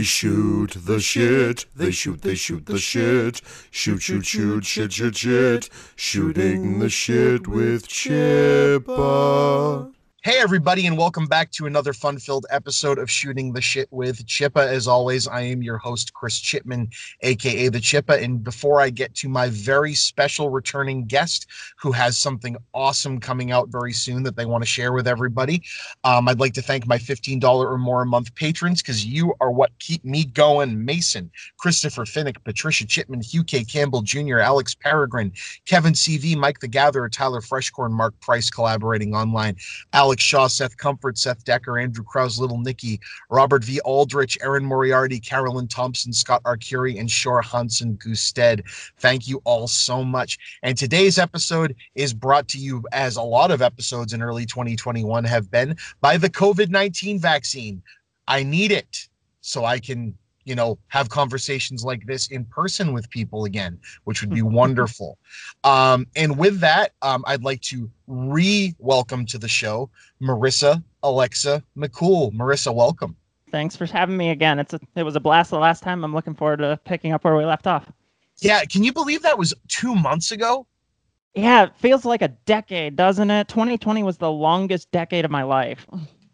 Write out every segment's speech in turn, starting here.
They shoot the shit. They shoot, they shoot the shit. Shoot, shoot, shoot, shit, shit, shit. Shooting the shit with Chippa. Hey, everybody, and welcome back to another fun filled episode of Shooting the Shit with Chippa. As always, I am your host, Chris Chipman, aka The Chippa. And before I get to my very special returning guest who has something awesome coming out very soon that they want to share with everybody, um, I'd like to thank my $15 or more a month patrons because you are what keep me going. Mason, Christopher Finnick, Patricia Chipman, Hugh K. Campbell Jr., Alex Peregrine, Kevin CV, Mike the Gatherer, Tyler Freshcorn, Mark Price collaborating online, Alex Shaw, Seth Comfort, Seth Decker, Andrew Krause, Little Nicky, Robert V. Aldrich, Aaron Moriarty, Carolyn Thompson, Scott Arcuri, and Shore Hansen Gusted. Thank you all so much. And today's episode is brought to you, as a lot of episodes in early 2021 have been, by the COVID 19 vaccine. I need it so I can you know have conversations like this in person with people again which would be wonderful um and with that um i'd like to re-welcome to the show marisa alexa mccool marisa welcome Thanks for having me again. It's a, it was a blast the last time. I'm looking forward to picking up where we left off. yeah can you believe that was two months ago Yeah, it feels like a decade, doesn't it? 2020 was the longest decade of my life.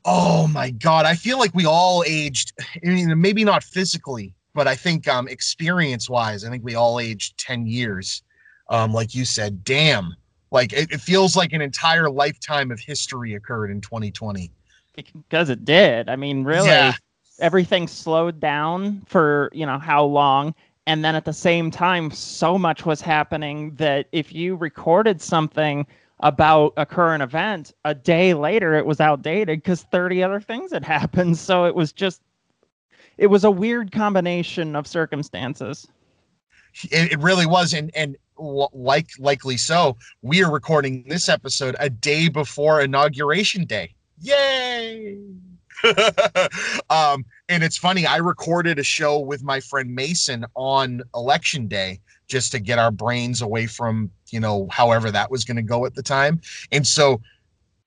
Oh my god i feel like we all aged I mean, maybe not physically but i think um experience wise i think we all aged 10 years um like you said damn like it, it feels like an entire lifetime of history occurred in 2020 Because it did. I mean, really, Yeah. everything slowed down for, you know, how long. And then at the same time, so much was happening that if you recorded something about a current event, a day later it was outdated because 30 other things had happened. So it was just, it was a weird combination of circumstances. it, it really was and and like likely so we are recording this episode a day before inauguration day yay um and it's funny i recorded a show with my friend mason on election day just to get our brains away from you know however that was going to go at the time. And so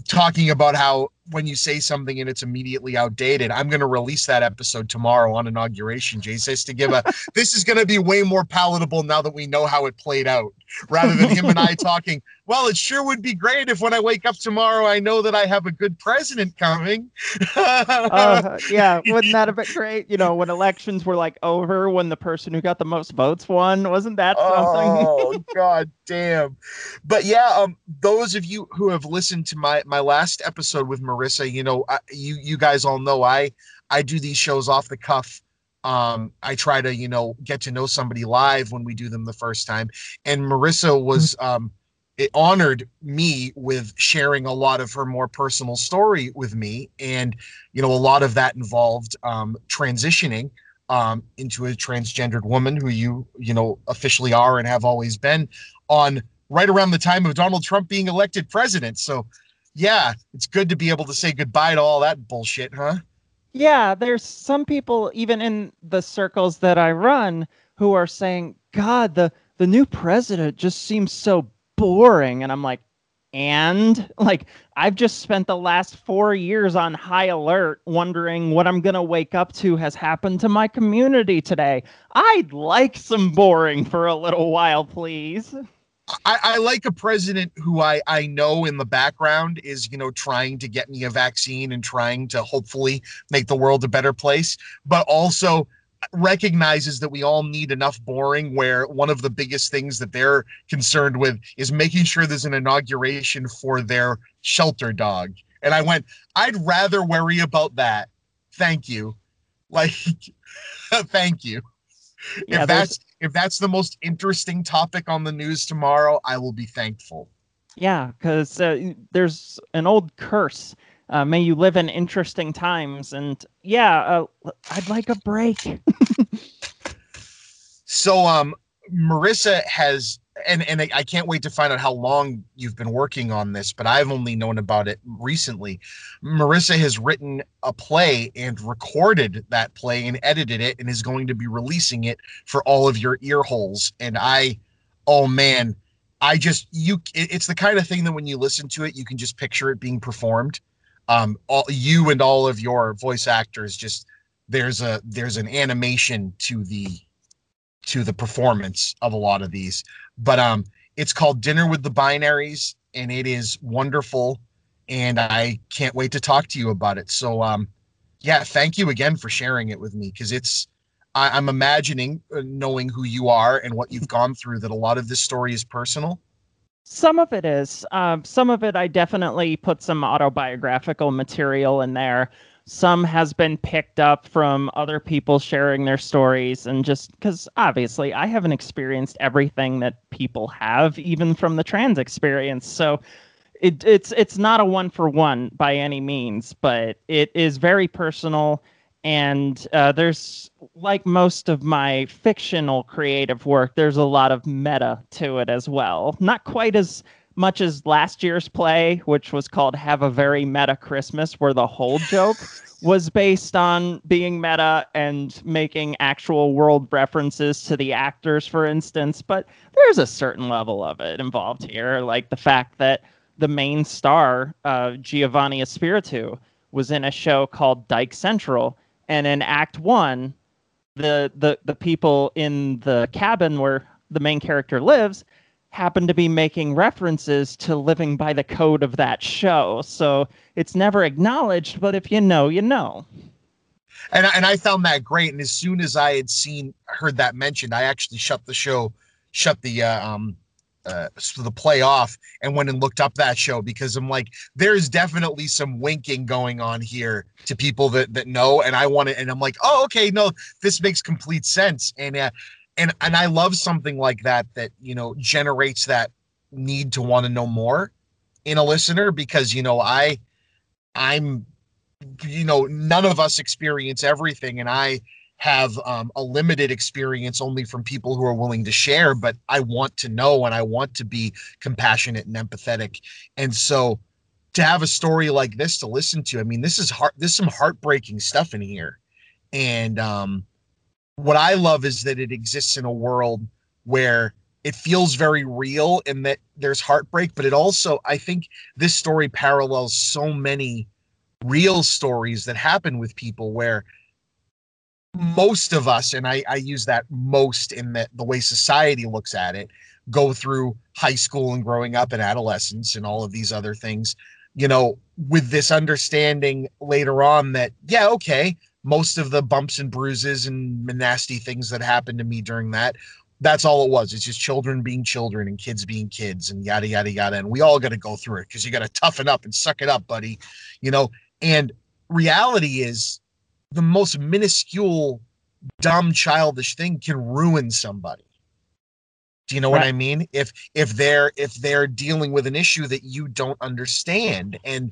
talking about how when you say something and it's immediately outdated i'm going to release that episode tomorrow on inauguration jay says to give a this is going to be way more palatable now that we know how it played out rather than him and I talking. Well, it sure would be great if when I wake up tomorrow, I know that I have a good president coming. uh, yeah, wouldn't that have been great? You know, when elections were like over, when the person who got the most votes won, wasn't that something? oh god damn but yeah um those of you who have listened to my my last episode with marisa you know I, you you guys all know i i do these shows off the cuff. Um i try to you know get to know somebody live when we do them the first time. And marisa was um it honored me with sharing a lot of her more personal story with me and you know a lot of that involved um transitioning um, into a transgendered woman who you you know officially are and have always been on right around the time of Donald Trump being elected president. So yeah, it's good to be able to say goodbye to all that bullshit, huh? Yeah, there's some people even in the circles that I run who are saying, "God, the the new president just seems so boring." And I'm like, "And like I've just spent the last 4 years on high alert wondering what I'm going to wake up to has happened to my community today. I'd like some boring for a little while, please." I, I like a president who I, I know in the background is, you know, trying to get me a vaccine and trying to hopefully make the world a better place, but also recognizes that we all need enough boring where one of the biggest things that they're concerned with is making sure there's an inauguration for their shelter dog. And I went, I'd rather worry about that. Thank you. Like, thank you. Yeah, if that's if that's the most interesting topic on the news tomorrow, I will be thankful. Yeah, because uh, there's an old curse. Uh, may you live in interesting times. And yeah, uh, I'd like a break. So um Marisa has and and I can't wait to find out how long you've been working on this, but I've only known about it recently. Marisa has written a play and recorded that play and edited it and is going to be releasing it for all of your ear holes. And I, oh man, I just you. It's the kind of thing that when you listen to it, you can just picture it being performed. Um, all you and all of your voice actors just there's a there's an animation to the to the performance of a lot of these. But um, it's called Dinner with the Binaries, and it is wonderful. And I can't wait to talk to you about it. So um, yeah, thank you again for sharing it with me because it's I, am imagining, uh, knowing who you are and what you've gone through, that a lot of this story is personal. Some of it is. Um, some of it, I definitely put some autobiographical material in there. Some has been picked up from other people sharing their stories, and just because obviously I haven't experienced everything that people have, even from the trans experience. So it, it's it's not a one for one by any means, but it is very personal and uh, there's like most of my fictional creative work there's a lot of meta to it as well not quite as much as last year's play which was called have a very meta christmas where the whole joke was based on being meta and making actual world references to the actors for instance. But there's a certain level of it involved here like the fact that the main star uh, giovanni espiritu was in a show called dyke central. And in Act One, the the the people in the cabin where the main character lives happen to be making references to living by the code of that show. So it's never acknowledged, but if you know, you know. And and I found that great. And as soon as I had seen heard that mentioned, I actually shut the show, shut the uh, um uh, the play off and went and looked up that show because I'm like, there's definitely some winking going on here to people that that know, and I want to, and I'm like, oh, okay, no, this makes complete sense, and uh, and and I love something like that that you know generates that need to want to know more in a listener because you know I I'm you know none of us experience everything, and I have um, a limited experience only from people who are willing to share but i want to know and i want to be compassionate and empathetic. And so to have a story like this to listen to i mean this is heart this is some heartbreaking stuff in here. And um, what i love is that it exists in a world where it feels very real and that there's heartbreak but it also i think this story parallels so many real stories that happen with people where most of us, and I, I use that most in the, the way society looks at it, go through high school and growing up and adolescence and all of these other things, you know, with this understanding later on that, yeah, okay, most of the bumps and bruises and nasty things that happened to me during that, that's all it was. It's just children being children and kids being kids and yada, yada, yada. And we all got to go through it because you got to toughen up and suck it up, buddy, you know, and reality is the most minuscule, dumb, childish thing can ruin somebody. Do you know right. what I mean? If if they're if they're dealing with an issue that you don't understand, and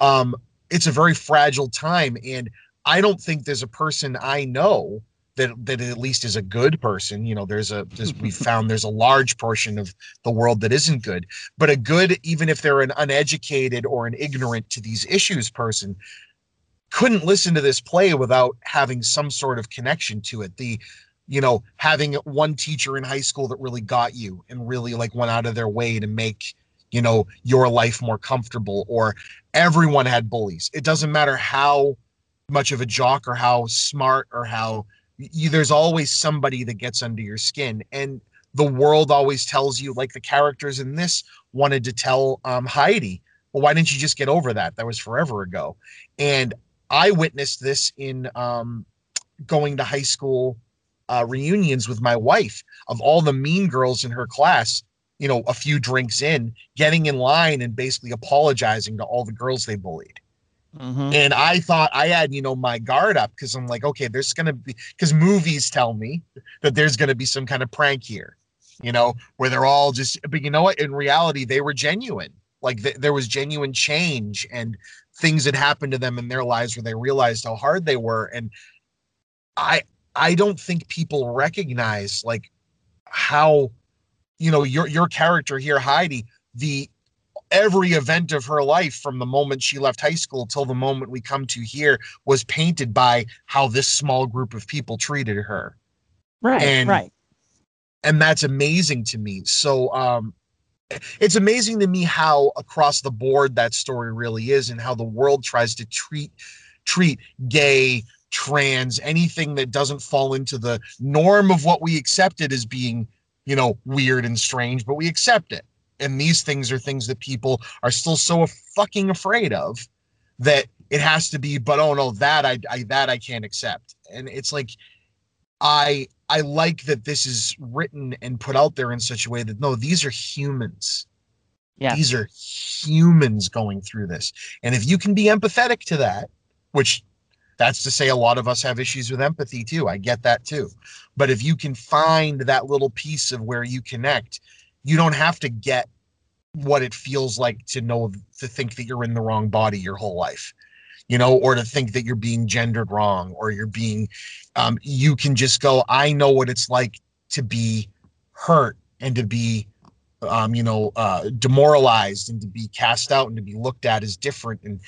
um, it's a very fragile time, and I don't think there's a person I know that that at least is a good person. You know, there's a there's, we found there's a large portion of the world that isn't good, but a good, even if they're an uneducated or an ignorant to these issues person, couldn't listen to this play without having some sort of connection to it. The, you know, having one teacher in high school that really got you and really like went out of their way to make, you know, your life more comfortable, or everyone had bullies. It doesn't matter how much of a jock or how smart or how you, there's always somebody that gets under your skin. And the world always tells you, like the characters in this wanted to tell um, Heidi, well, why didn't you just get over that? That was forever ago. And I witnessed this in um, going to high school uh, reunions with my wife of all the mean girls in her class, you know, a few drinks in, getting in line and basically apologizing to all the girls they bullied. Mm-hmm. And I thought I had, you know, my guard up because I'm like, okay, there's going to be, because movies tell me that there's going to be some kind of prank here, you know, where they're all just, but you know what? In reality, they were genuine. Like th- there was genuine change and things had happened to them in their lives where they realized how hard they were and i i don't think people recognize like how you know your your character here heidi the every event of her life from the moment she left high school till the moment we come to here was painted by how this small group of people treated her. Right and, right. and that's amazing to me. So um it's amazing to me how across the board that story really is and how the world tries to treat treat gay trans anything that doesn't fall into the norm of what we accepted as being you know weird and strange but we accept it and these things are things that people are still so fucking afraid of that it has to be but oh no that I, I that i can't accept. And it's like i i like that this is written and put out there in such a way that no these are humans. Yeah. these are humans going through this. And if you can be empathetic to that which that's to say a lot of us have issues with empathy too. I get that too. But if you can find that little piece of where you connect you don't have to get what it feels like to know to think that you're in the wrong body your whole life you know or to think that you're being gendered wrong or you're being um, you can just go i know what it's like to be hurt and to be um, you know uh, demoralized and to be cast out and to be looked at as different. And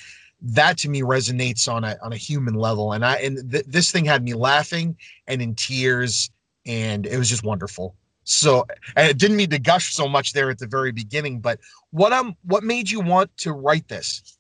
that to me resonates on a on a human level. And i and th- this thing had me laughing and in tears and it was just wonderful so and it didn't mean to gush so much there at the very beginning but what um what made you want to write this?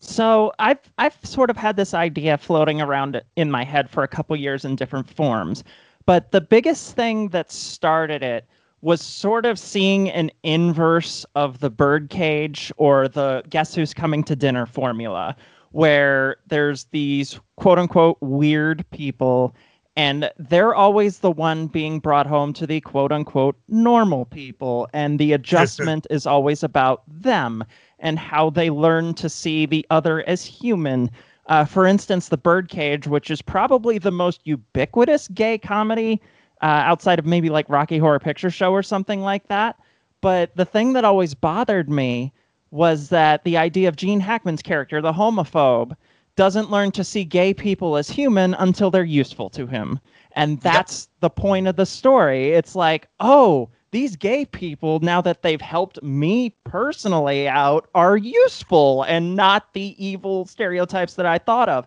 So I've I've sort of had this idea floating around in my head for a couple years in different forms, but the biggest thing that started it was sort of seeing an inverse of the birdcage or the guess who's coming to dinner formula, where there's these quote unquote weird people and they're always the one being brought home to the quote unquote normal people. And the adjustment is always about them and how they learn to see the other as human. Uh, for instance the birdcage which is probably the most ubiquitous gay comedy uh, outside of maybe like rocky horror picture show or something like that. But the thing that always bothered me was that the idea of gene hackman's character the homophobe doesn't learn to see gay people as human until they're useful to him. And that's the point of the story. It's like, oh, these gay people, now that they've helped me personally out, are useful and not the evil stereotypes that I thought of.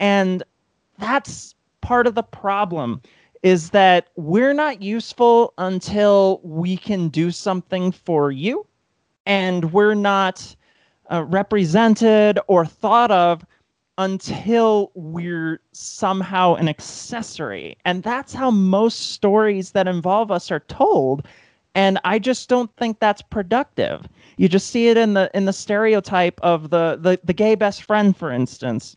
And that's part of the problem is that we're not useful until we can do something for you and we're not uh, represented or thought of until we're somehow an accessory. And that's how most stories that involve us are told. And I just don't think that's productive. You just see it in the in the stereotype of the the, the gay best friend, for instance,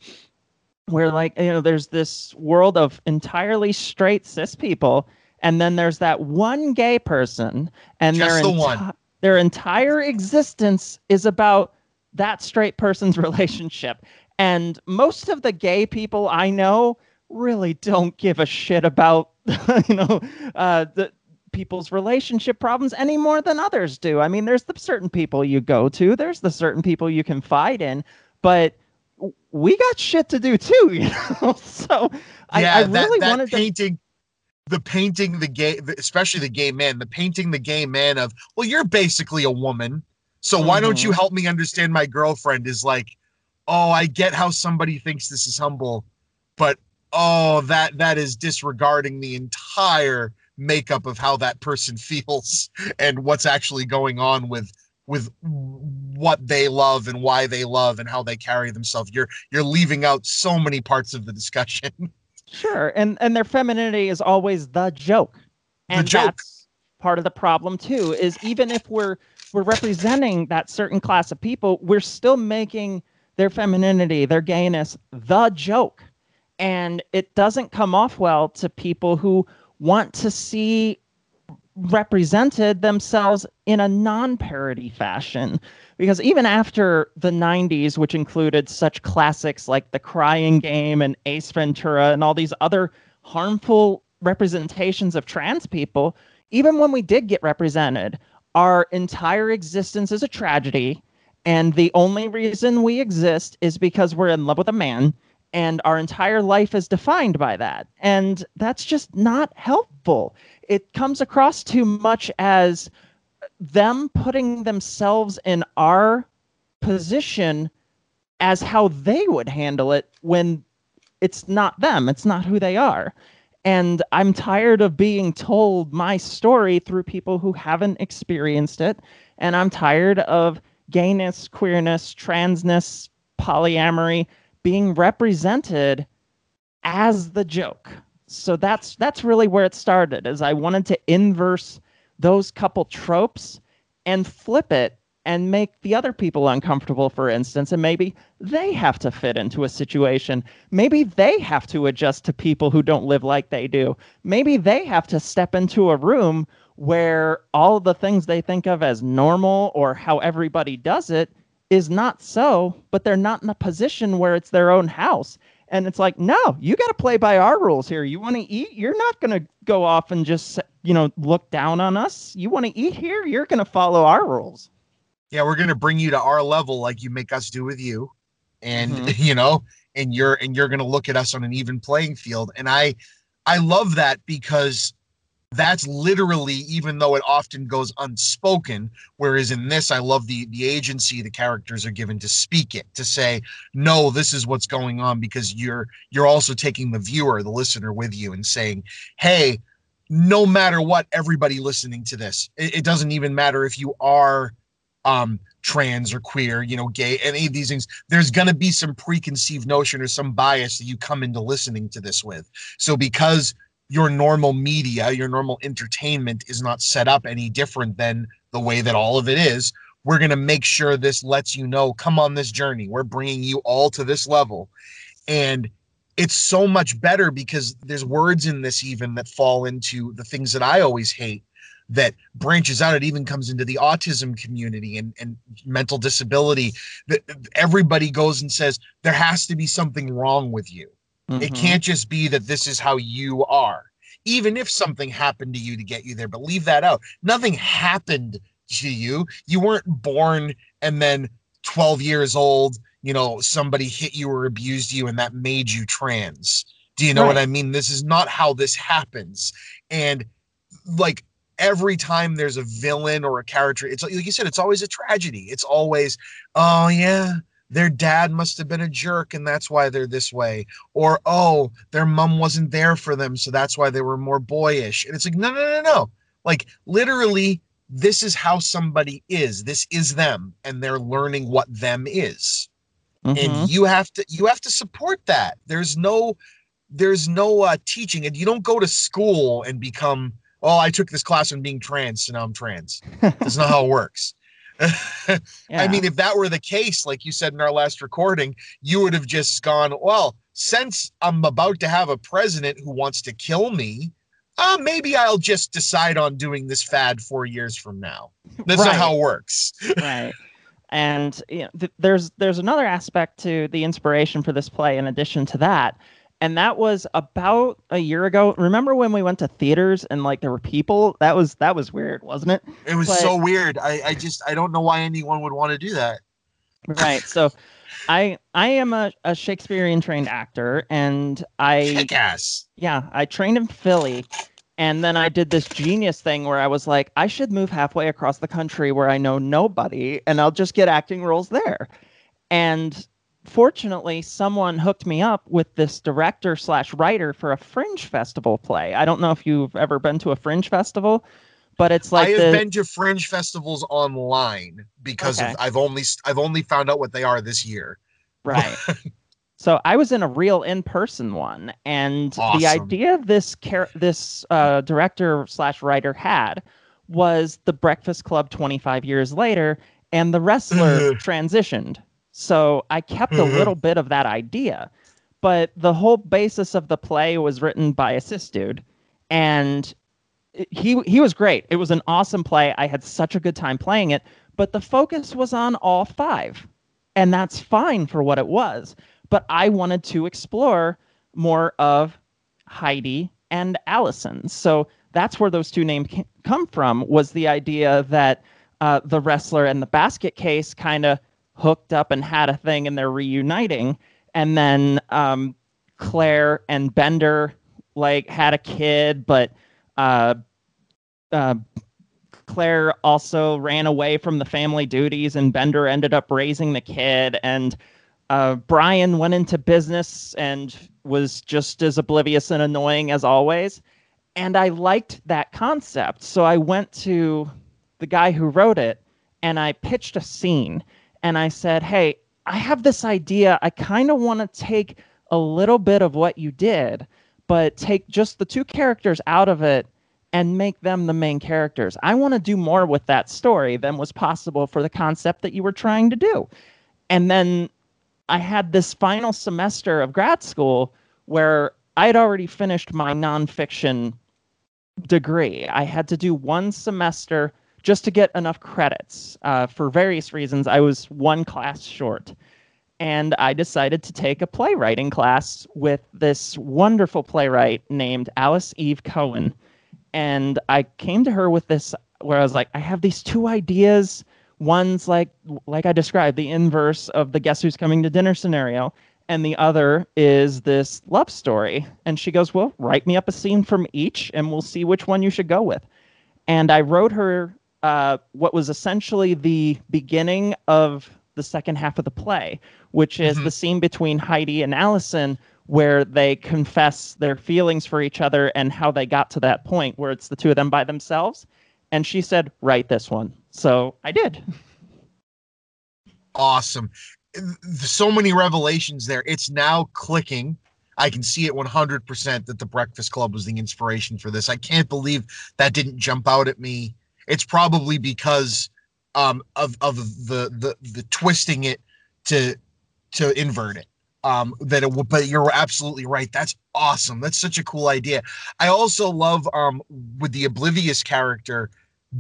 where like you know there's this world of entirely straight cis people, and then there's that one gay person, and Just their the enti- one. their entire existence is about that straight person's relationship. And most of the gay people I know really don't give a shit about, you know, uh, the people's relationship problems any more than others do. I mean, there's the certain people you go to, there's the certain people you confide in, but we got shit to do too, you know. so I, yeah I that, really that wanted to. painting the painting the gay especially the gay man the painting the gay man of well you're basically a woman so why don't you Mhm. help me understand my girlfriend is like oh i get how somebody thinks this is humble but oh that that is disregarding the entire makeup of how that person feels and what's actually going on with with what they love and why they love and how they carry themselves you're you're leaving out so many parts of the discussion Sure, and and their femininity is always the joke, The and joke. that's part of the problem too. Is even if we're we're representing that certain class of people, we're still making their femininity, their gayness, the joke, and it doesn't come off well to people who want to see represented themselves in a non-parody fashion. Because even after the 90s which included such classics like the crying game and ace ventura and all these other harmful representations of trans people even when we did get represented our entire existence is a tragedy and the only reason we exist is because we're in love with a man and our entire life is defined by that and that's just not helpful it comes across too much as them putting themselves in our position as how they would handle it when it's not them it's not who they are And I'm tired of being told my story through people who haven't experienced it. And I'm tired of gayness, queerness, transness, polyamory being represented as the joke. So that's that's really where it started. Is I wanted to inverse those couple tropes and flip it and make the other people uncomfortable, for instance, and maybe they have to fit into a situation. Maybe they have to adjust to people who don't live like they do. Maybe they have to step into a room where all the things they think of as normal or how everybody does it is not so, but they're not in a position where it's their own house. And it's like, no, you got to play by our rules here. You want to eat? You're not going to go off and just, you know, look down on us. You want to eat here? You're going to follow our rules yeah, we're gonna bring you to our level like you make us do with you, and mm-hmm. you know, and you're and you're gonna look at us on an even playing field. And I I love that because that's literally even though it often goes unspoken whereas in this i love the the agency the characters are given to speak it to say no this is what's going on because you're you're also taking the viewer the listener with you and saying hey no matter what everybody listening to this it, it doesn't even matter if you are um, trans or queer, you know, gay, any of these things, there's going to be some preconceived notion or some bias that you come into listening to this with. So because your normal media, your normal entertainment is not set up any different than the way that all of it is, we're going to make sure this lets you know come on this journey. We're bringing you all to this level. And it's so much better because there's words in this even that fall into the things that I always hate that branches out. It even comes into the autism community and, and mental disability. That everybody goes and says there has to be something wrong with you. Mm-hmm. It can't just be that this is how you are. Even if something happened to you to get you there, but leave that out. Nothing happened to you. You weren't born and then 12 years old, you know, somebody hit you or abused you and that made you trans. Do you know right. what I mean? This is not how this happens. And like every time there's a villain or a character, it's like you said, it's always a tragedy. It's always, oh yeah, their dad must have been a jerk and that's why they're this way. Or oh, their mom wasn't there for them, so that's why they were more boyish. And it's like, no, no, no, no. Like literally, this is how somebody is. This is them, and they're learning what them is. Mm-hmm. And you have to you have to support that. There's no there's no uh, teaching, and you don't go to school and become oh, I took this class on being trans, so now I'm trans. That's not how it works. yeah. I mean, if that were the case, like you said in our last recording, you would have just gone, well, since I'm about to have a president who wants to kill me, uh, maybe I'll just decide on doing this fad four years from now. That's right. not how it works. right. And you know, th- there's there's another aspect to the inspiration for this play in addition to that, and that was about a year ago. Remember when we went to theaters and like there were people? That was that was weird, wasn't it? It was but, so weird. I I just I don't know why anyone would want to do that. Right. So I I am a, a Shakespearean trained actor and I Kick-ass. Yeah, I trained in Philly and then I did this genius thing where I was like, I should move halfway across the country where I know nobody and I'll just get acting roles there. And fortunately, someone hooked me up with this director slash writer for a Fringe Festival play. I don't know if you've ever been to a Fringe Festival, but it's like I have the... been to Fringe festivals online because okay. of, I've only I've only found out what they are this year. Right. so I was in a real in person one, and awesome. the idea this car- this uh, director slash writer had was the Breakfast Club 25 years later, and the wrestler transitioned so I kept mm-hmm. a little bit of that idea, but the whole basis of the play was written by a cis dude, and he he was great. It was an awesome play. I had such a good time playing it, but the focus was on all five, and that's fine for what it was. But I wanted to explore more of Heidi and Allison. So that's where those two names come from. Was the idea that uh, the wrestler and the basket case kind of hooked up and had a thing and they're reuniting. And then um, Claire and Bender like had a kid, but uh, uh, Claire also ran away from the family duties, and Bender ended up raising the kid. And uh, Brian went into business and was just as oblivious and annoying as always. And I liked that concept. So I went to the guy who wrote it and I pitched a scene and I said, Hey, I have this idea. I kind of want to take a little bit of what you did, but take just the two characters out of it and make them the main characters. I want to do more with that story than was possible for the concept that you were trying to do. And then I had this final semester of grad school where I had already finished my nonfiction degree. I had to do one semester just to get enough credits. Uh, for various reasons, I was one class short. And I decided to take a playwriting class with this wonderful playwright named Alice Eve Cohen and I came to her with this where I was like, I have these two ideas. One's like like I described, the inverse of the guess who's coming to dinner scenario, and the other is this love story. And she goes, Well, write me up a scene from each and we'll see which one you should go with. And I wrote her uh, what was essentially the beginning of the second half of the play, which is mm-hmm. the scene between Heidi and Allison, where they confess their feelings for each other and how they got to that point where it's the two of them by themselves. And she said, write this one. So I did. Awesome. So many revelations there. It's now clicking. I can see it 100% that the Breakfast Club was the inspiration for this. I can't believe that didn't jump out at me. It's probably because um, of of the the the twisting it to to invert it. Um that it will but you're absolutely right. That's awesome. That's such a cool idea. I also love um with the oblivious character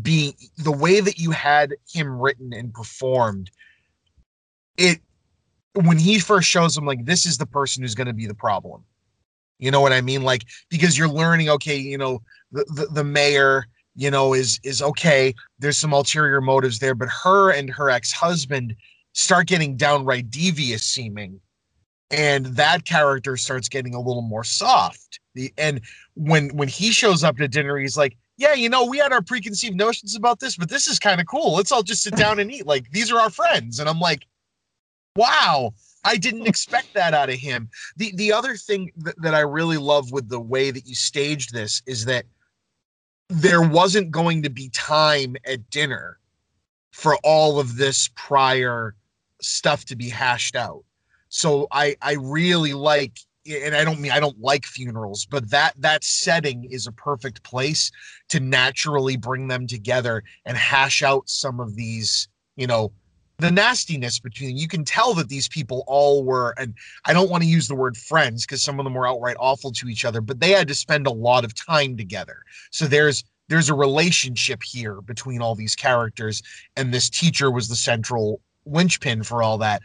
being the way that you had him written and performed it when he first shows him like this is the person who's going to be the problem. You know what i mean? Like because you're learning okay you know the, the, the mayor you know is is okay there's some ulterior motives there but her and her ex-husband start getting downright devious seeming and that character starts getting a little more soft. The and when when he shows up to dinner, he's like, "Yeah, you know, we had our preconceived notions about this, but this is kind of cool. Let's all just sit down and eat. Like these are our friends." And I'm like, "Wow." I didn't oh. expect that out of him. The the other thing that, that I really love with the way that you staged this is that there wasn't going to be time at dinner for all of this prior stuff to be hashed out. So I I really like and I don't mean I don't like funerals, but that that setting is a perfect place to naturally bring them together and hash out some of these, you know, the nastiness between you can tell that these people all were and I don't want to use the word friends because some of them were outright awful to each other, but they had to spend a lot of time together. So there's there's a relationship here between all these characters and this teacher was the central linchpin for all that.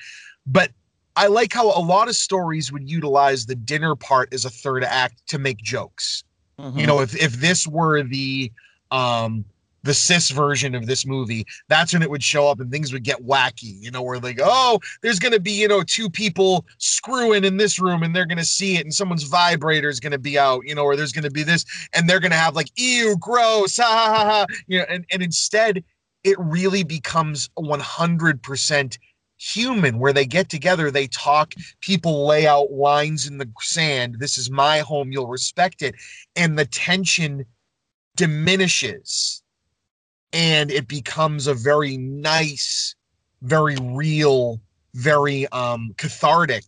But I like how a lot of stories would utilize the dinner part as a third act to make jokes. Mm-hmm. You know, if if this were the um the cis version of this movie, that's when it would show up and things would get wacky, you know, where they go, oh, there's going to be, you know, two people screwing in this room and they're going to see it and someone's vibrator is going to be out, you know, or there's going to be this and they're going to have like, ew, gross, ha ha ha, ha. you know, and, and instead it really becomes 100% human where they get together, they talk, people lay out lines in the sand. This is my home, you'll respect it. And the tension diminishes and it becomes a very nice, very real, very um, cathartic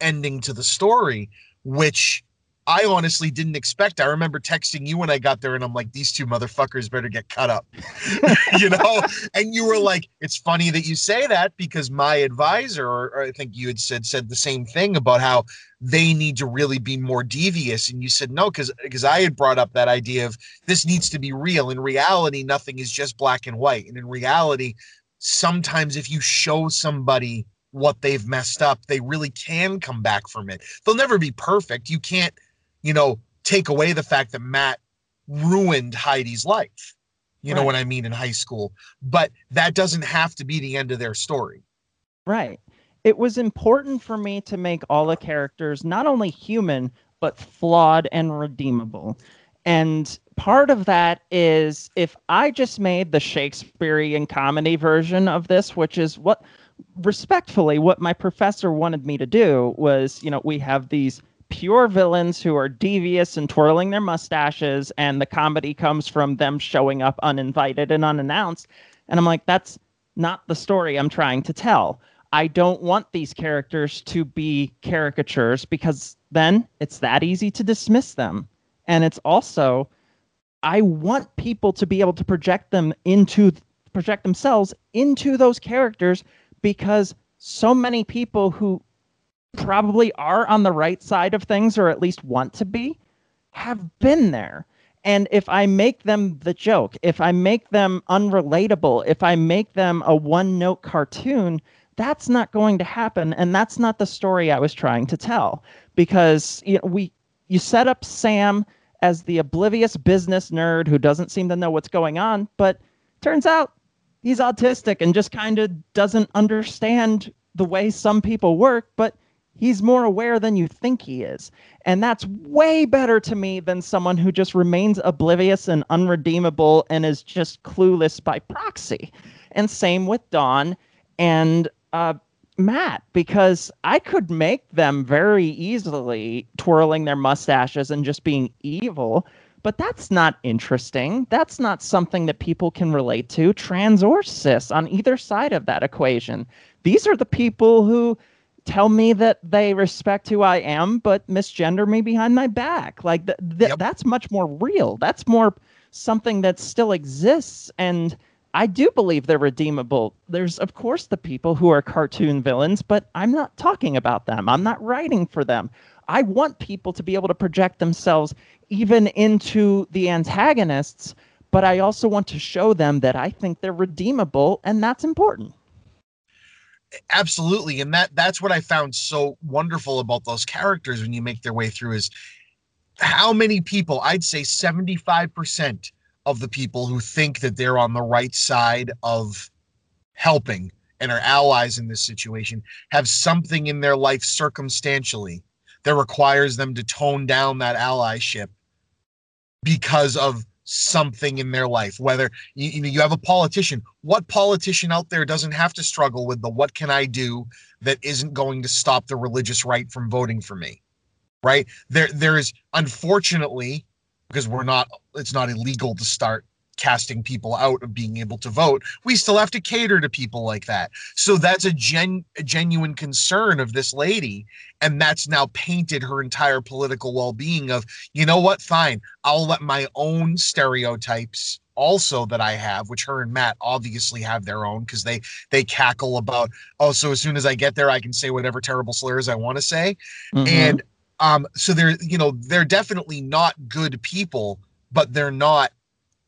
ending to the story, which I honestly didn't expect. I remember texting you when I got there, and I'm like, these two motherfuckers better get cut up, you know? And you were like, it's funny that you say that because my advisor, or, I think you had said, said the same thing about how they need to really be more devious. And you said, no, because because I had brought up that idea of this needs to be real. In reality, nothing is just black and white. And in reality, sometimes if you show somebody what they've messed up, they really can come back from it. They'll never be perfect. You can't you know, take away the fact that Matt ruined Heidi's life. You right. know what I mean in high school, but that doesn't have to be the end of their story. Right. It was important for me to make all the characters not only human but flawed and redeemable. And part of that is if I just made the Shakespearean comedy version of this, which is what respectfully what my professor wanted me to do was, you know, we have these pure villains who are devious and twirling their mustaches, and the comedy comes from them showing up uninvited and unannounced. And I'm like, that's not the story I'm trying to tell. I don't want these characters to be caricatures because then it's that easy to dismiss them. And it's also, I want people to be able to project them into, project themselves into those characters because so many people who probably are on the right side of things or at least want to be have been there. And if I make them the joke, if I make them unrelatable, if I make them a one note cartoon, that's not going to happen. And that's not the story I was trying to tell. Because you know, we you set up Sam as the oblivious business nerd who doesn't seem to know what's going on, but turns out he's autistic and just kind of doesn't understand the way some people work, but he's more aware than you think he is. And that's way better to me than someone who just remains oblivious and unredeemable and is just clueless by proxy. And same with Dawn and uh, Matt, because I could make them very easily twirling their mustaches and just being evil. But that's not interesting. That's not something that people can relate to, trans or cis, on either side of that equation. These are the people who tell me that they respect who I am, but misgender me behind my back. Like th- th- yep. that's much more real. That's more something that still exists. And I do believe they're redeemable. There's, of course, the people who are cartoon villains, but I'm not talking about them. I'm not writing for them. I want people to be able to project themselves even into the antagonists, but I also want to show them that I think they're redeemable, and that's important absolutely and that that's what i found so wonderful about those characters when you make their way through is how many people i'd say 75% of the people who think that they're on the right side of helping and are allies in this situation have something in their life circumstantially that requires them to tone down that allyship because of something in their life whether you, you know you have a politician. What politician out there doesn't have to struggle with the what can i do that isn't going to stop the religious right from voting for me right? There there is unfortunately because we're not it's not illegal to start casting people out of being able to vote. We still have to cater to people like that. So that's a gen a genuine concern of this lady and that's now painted her entire political well-being of you know what fine i'll let my own stereotypes also that i have which her and matt obviously have their own because they they cackle about oh so as soon as i get there i can say whatever terrible slurs i want to say. Mm-hmm. and um so they're you know they're definitely not good people but they're not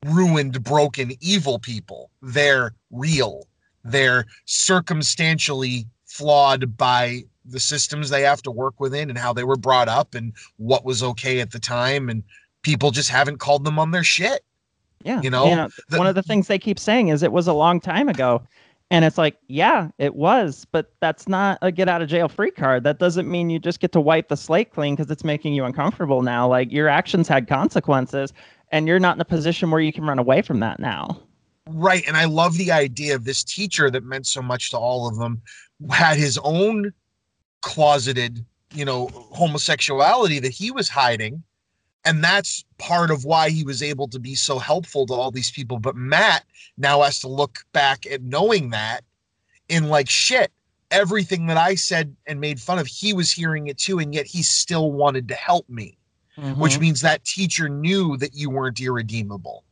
ruined, broken, evil people. They're real. They're circumstantially flawed by the systems they have to work within and how they were brought up and what was okay at the time. And people just haven't called them on their shit. Yeah. You know, you know the, one of the things they keep saying is it was a long time ago. And it's like, yeah, it was, but that's not a get out of jail free card. That doesn't mean you just get to wipe the slate clean because it's making you uncomfortable now. Like your actions had consequences and you're not in a position where you can run away from that now. Right. And I love the idea of this teacher that meant so much to all of them had his own closeted, you know, homosexuality that he was hiding. And that's part of why he was able to be so helpful to all these people. But Matt now has to look back at knowing that in like shit. Everything that I said and made fun of, he was hearing it too, and yet he still wanted to help me mm-hmm. which means that teacher knew that you weren't irredeemable.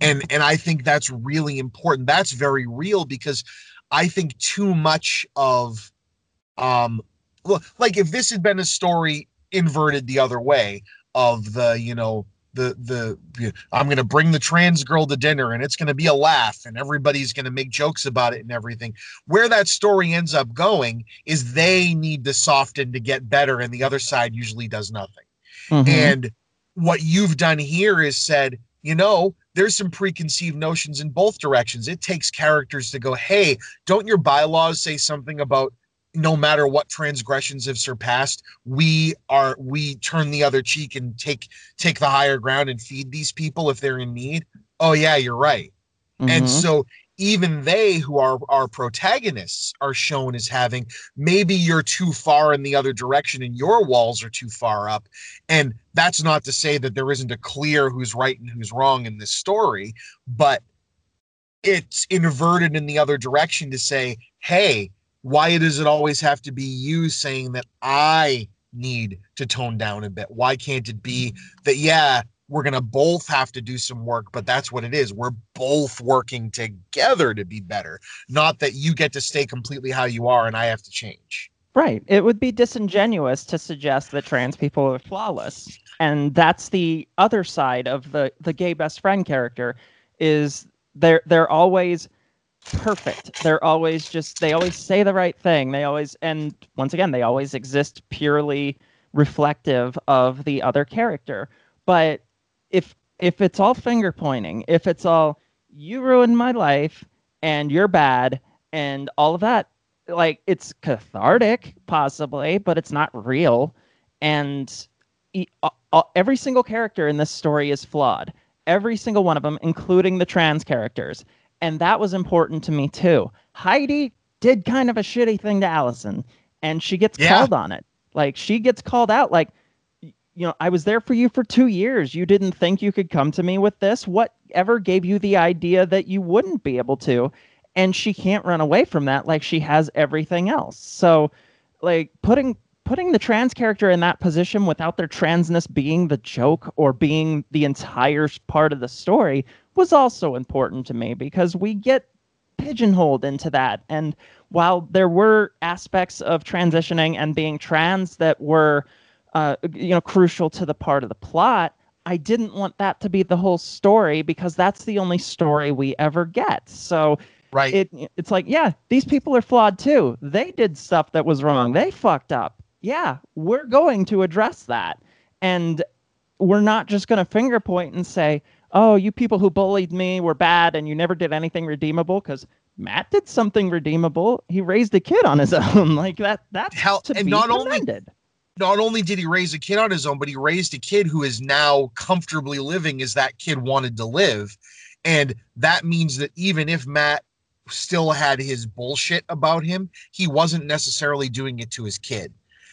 And and I think that's really important. That's very real because I think too much of um like if this had been a story inverted the other way of the, you know, the the I'm going to bring the trans girl to dinner and it's going to be a laugh and everybody's going to make jokes about it and everything. Where that story ends up going is they need to soften to get better and the other side usually does nothing. Mm-hmm. And what you've done here is said, you know, there's some preconceived notions in both directions. It takes characters to go, hey, don't your bylaws say something about no matter what transgressions have surpassed, we are we turn the other cheek and take take the higher ground and feed these people if they're in need. Oh yeah, you're right. Mm-hmm. And so even they who are our protagonists are shown as having maybe you're too far in the other direction and your walls are too far up and that's not to say that there isn't a clear who's right and who's wrong in this story but it's inverted in the other direction to say hey why does it always have to be you saying that i need to tone down a bit why can't it be that yeah we're going to both have to do some work, but that's what it is. We're both working together to be better, not that you get to stay completely how you are and I have to change. Right. It would be disingenuous to suggest that trans people are flawless. And that's the other side of the the gay best friend character is they're they're always perfect. They're always just they always say the right thing. They always and once again they always exist purely reflective of the other character. But if if it's all finger pointing, if it's all you ruined my life and you're bad and all of that, like it's cathartic possibly, but it's not real. And every single character in this story is flawed. Every single one of them, including the trans characters. And that was important to me too. Heidi did kind of a shitty thing to Allison, and she gets yeah. called on it. Like she gets called out. Like you know, I was there for you for two years. You didn't think you could come to me with this. Whatever gave you the idea that you wouldn't be able to? And she can't run away from that like she has everything else. So, like putting putting the trans character in that position without their transness being the joke or being the entire part of the story was also important to me because we get pigeonholed into that. And while there were aspects of transitioning and being trans that were uh, you know, crucial to the part of the plot. I didn't want that to be the whole story because that's the only story we ever get. So right, it it's like, yeah, these people are flawed too. They did stuff that was wrong. They fucked up. Yeah, we're going to address that, and we're not just going to finger point and say, "Oh, you people who bullied me were bad, and you never did anything redeemable." Because Matt did something redeemable. He raised a kid on his own. like that. That's Hell, to and be not commended. only not only did he raise a kid on his own, but he raised a kid who is now comfortably living as that kid wanted to live. And that means that even if Matt still had his bullshit about him, he wasn't necessarily doing it to his kid.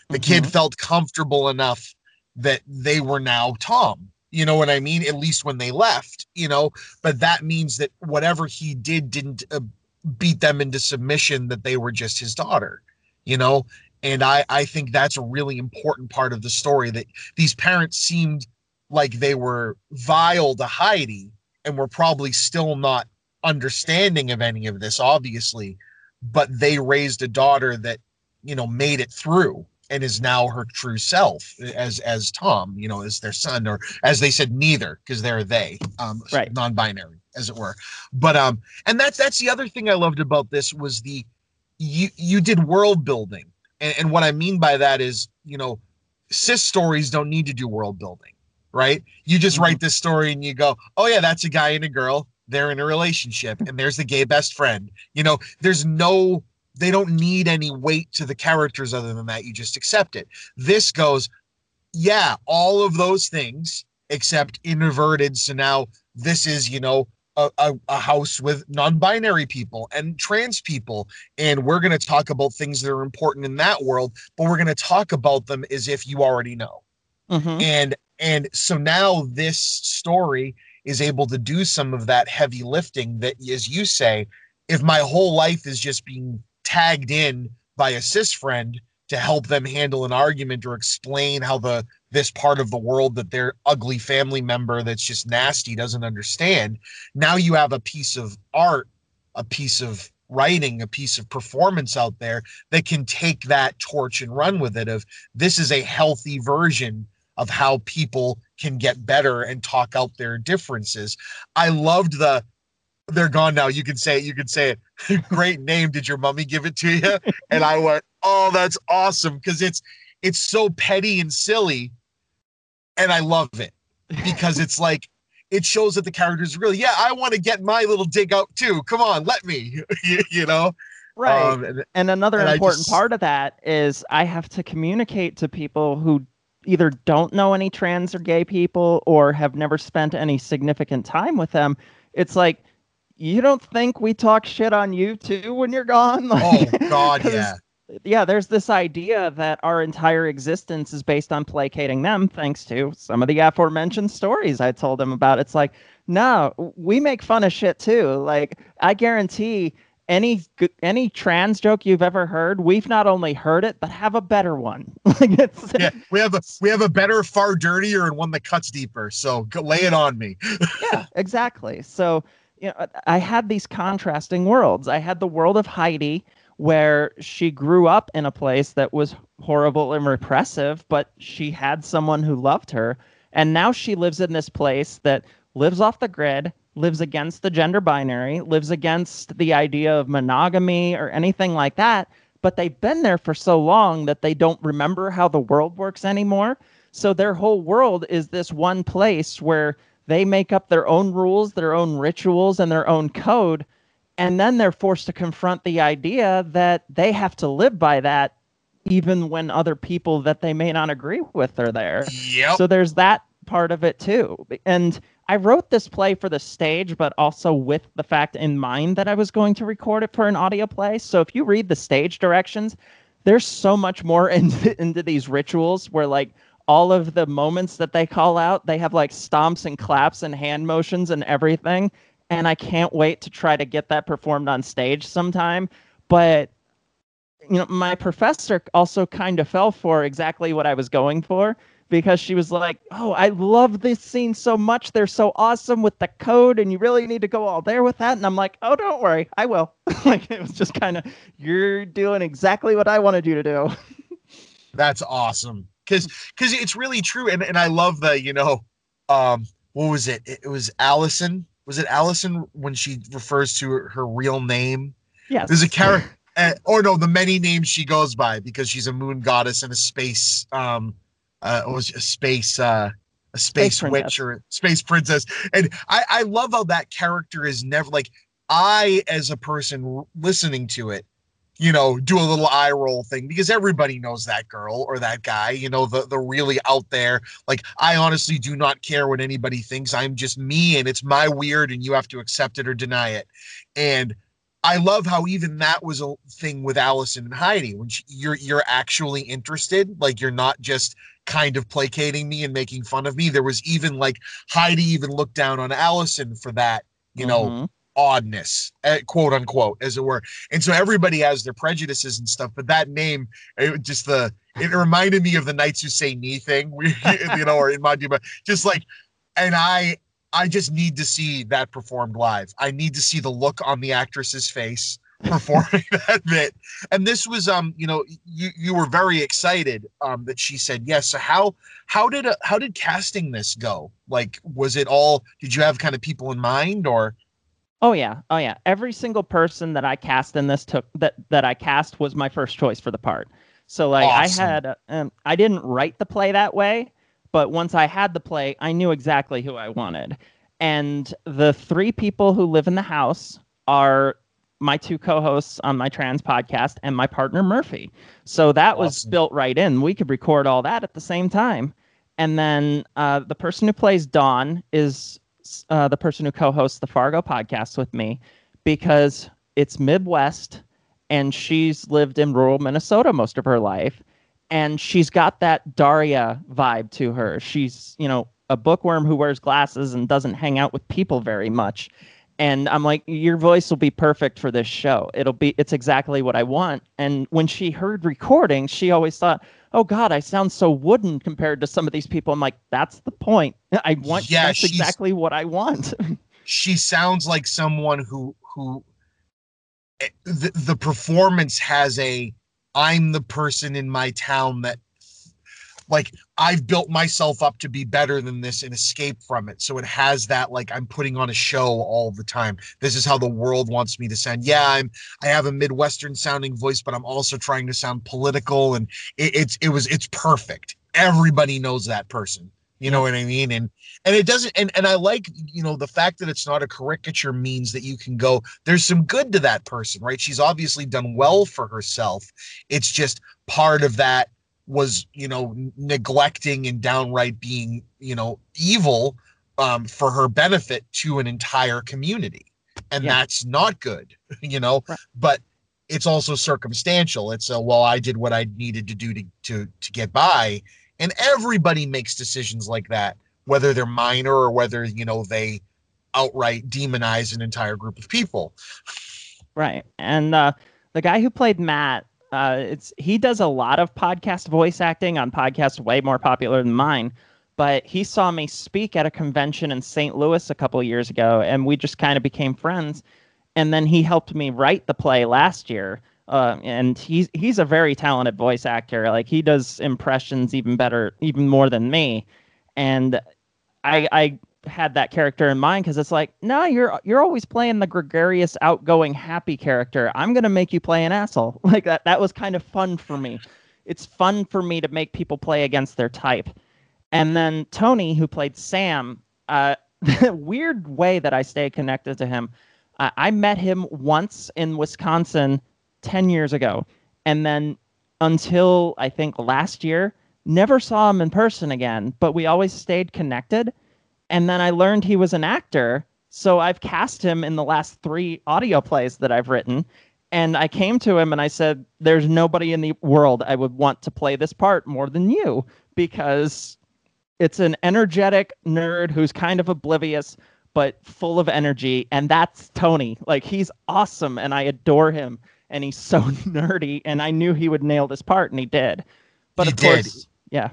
The mm-hmm. kid felt comfortable enough that they were now Tom. You know what I mean? At least when they left, you know, but that means that whatever he did didn't uh, beat them into submission, that they were just his daughter, you know? And I, I think that's a really important part of the story that these parents seemed like they were vile to Heidi and were probably still not understanding of any of this, obviously, but they raised a daughter that, you know, made it through and is now her true self as as Tom, you know, as their son, or as they said, neither, because they're they, um, right. non-binary, as it were. But um, and that's that's the other thing I loved about this was the you you did world building and, and what I mean by that is, you know, cis stories don't need to do world building, right? You just mm-hmm. write this story and you go, oh yeah, that's a guy and a girl. They're in a relationship, and there's the gay best friend. You know, there's no they don't need any weight to the characters other than that. You just accept it. This goes, yeah, all of those things except inverted. So now this is, you know, a, a, a, house with non-binary people and trans people and we're going to talk about things that are important in that world but we're going to talk about them as if you already know mm-hmm. and and so now this story is able to do some of that heavy lifting that as you say if my whole life is just being tagged in by a cis friend to help them handle an argument or explain how the this part of the world that their ugly family member that's just nasty doesn't understand. Now you have a piece of art, a piece of writing, a piece of performance out there that can take that torch and run with it of this is a healthy version of how people can get better and talk out their differences. I loved the they're gone now. You can say it. You can say it. Great name. Did your mummy give it to you? And I went, oh, that's awesome because it's it's so petty and silly, and I love it because it's like it shows that the characters really, yeah, I want to get my little dig out too. Come on, let me, you, know. Right. Um, and, and, another and important just, part of that is I have to communicate to people who either don't know any trans or gay people or have never spent any significant time with them. It's like you don't think we talk shit on you too when you're gone? oh God, yeah. Yeah, there's this idea that our entire existence is based on placating them, thanks to some of the aforementioned stories I told them about. It's like, no, we make fun of shit too. Like, I guarantee any any trans joke you've ever heard, we've not only heard it but have a better one. like it's, yeah, we have a we have a better, far dirtier, and one that cuts deeper. So lay it on me. yeah, exactly. So you know, I had these contrasting worlds. I had the world of Heidi, where she grew up in a place that was horrible and repressive, but she had someone who loved her. And now she lives in this place that lives off the grid, lives against the gender binary, lives against the idea of monogamy or anything like that. But they've been there for so long that they don't remember how the world works anymore. So their whole world is this one place where they make up their own rules, their own rituals, and their own code. And then they're forced to confront the idea that they have to live by that even when other people that they may not agree with are there. Yep. So there's that part of it too. And I wrote this play for the stage, but also with the fact in mind that I was going to record it for an audio play. So if you read the stage directions, there's so much more into, into these rituals where like all of the moments that they call out, they have like stomps and claps and hand motions and everything. And I can't wait to try to get that performed on stage sometime. But you know, my professor also kind of fell for exactly what I was going for because she was like, "Oh, I love this scene so much. They're so awesome with the code, and you really need to go all there with that." And I'm like, "Oh, don't worry, I will." like it was just kind of, you're doing exactly what I wanted you to do. That's awesome because because it's really true and, and i love the you know um what was it? It was allison was it allison when she refers to her, her real name? Yes. There's a character uh, or no the many names she goes by because she's a moon goddess and a space um uh was a space uh a space, space witch or space princess. And i i love how that character is never like i as a person listening to it you know, do a little eye roll thing because everybody knows that girl or that guy, you know, the the really out there. Like I honestly do not care what anybody thinks. I'm just me and it's my weird and you have to accept it or deny it. And I love how even that was a thing with Allison and Heidi when she, you're you're actually interested, like you're not just kind of placating me and making fun of me. There was even like Heidi even looked down on Allison for that, you know, mm-hmm oddness, eh, quote unquote, as it were. And so everybody has their prejudices and stuff, but that name, it just the it reminded me of the Knights Who Say Ni thing, you know, or in Majima, just like, and I I just need to see that performed live. I need to see the look on the actress's face performing that bit. And this was um, you know, you you were very excited um that she said yes. So how how did uh, how did casting this go? Like was it all did you have kind of people in mind or Oh yeah, oh yeah. Every single person that I cast in this took that that I cast was my first choice for the part. So like awesome. I had, um, I didn't write the play that way, but once I had the play, I knew exactly who I wanted. And the three people who live in the house are my two co-hosts on my trans podcast and my partner Murphy. So that awesome. was built right in. We could record all that at the same time. And then uh, the person who plays Dawn is uh, the person who co-hosts the Fargo podcast with me because it's Midwest and she's lived in rural Minnesota most of her life and she's got that Daria vibe to her. She's, you know, a bookworm who wears glasses and doesn't hang out with people very much. And I'm like, your voice will be perfect for this show. It'll be, it's exactly what I want. And when she heard recording, she always thought, oh God, I sound so wooden compared to some of these people. I'm like, that's the point. I want yeah, that's exactly what I want. she sounds like someone who who eh, the, the performance has a I'm the person in my town that like I've built myself up to be better than this and escape from it. So it has that like I'm putting on a show all the time. This is how the world wants me to sound. Yeah, I'm I have a Midwestern sounding voice, but I'm also trying to sound political and it, it's it was it's perfect. Everybody knows that person. You know what I mean? And and it doesn't and, and I like, you know, the fact that it's not a caricature means that you can go, there's some good to that person, right? She's obviously done well for herself. It's just part of that was you know neglecting and downright being you know evil um, for her benefit to an entire community and Yeah. that's not good, you know. Right. But it's also circumstantial. It's a well, I did what I needed to do to to to get by, and everybody makes decisions like that, whether they're minor or whether you know they outright demonize an entire group of people. Right. And uh, the guy who played Matt, uh, it's he does a lot of podcast voice acting on podcasts way more popular than mine. But he saw me speak at a convention in St. Louis a couple years ago, and we just kind of became friends. And then he helped me write the play last year. Uh, and he's he's a very talented voice actor. Like he does impressions even better, even more than me. And I I had that character in mind because it's like, no, you're you're always playing the gregarious, outgoing, happy character. I'm gonna make you play an asshole. Like that. That was kind of fun for me. It's fun for me to make people play against their type. And then Tony, who played Sam, uh, weird way that I stay connected to him. I I met him once in Wisconsin ten years ago, and then until I think last year, never saw him in person again. But we always stayed connected and then I learned he was an actor. So I've cast him in the last three audio plays that I've written. And I came to him and I said, There's nobody in the world I would want to play this part more than you because it's an energetic nerd who's kind of oblivious but full of energy. And that's Tony. Like, he's awesome and I adore him. And he's so nerdy. And I knew he would nail this part and he did. But He of did. course, yeah.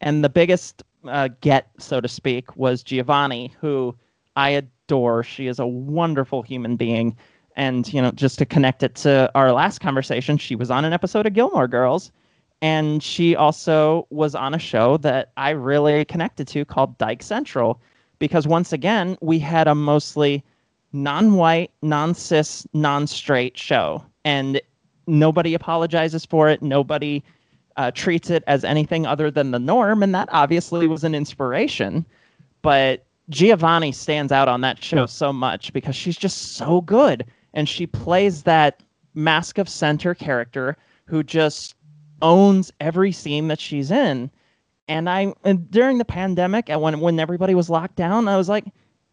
And the biggest uh, get, so to speak, was Giovanni, who I adore. She is a wonderful human being. And, you know, just to connect it to our last conversation, she was on an episode of Gilmore Girls. And she also was on a show that I really connected to called Dyke Central. Because once again, we had a mostly non white, non cis, non straight show. And nobody apologizes for it. Nobody uh, treats it as anything other than the norm, and that obviously was an inspiration. But Giovanni stands out on that show so much because she's just so good, and she plays that masc of center character who just owns every scene that she's in. And I, and during the pandemic, and when when everybody was locked down, I was like,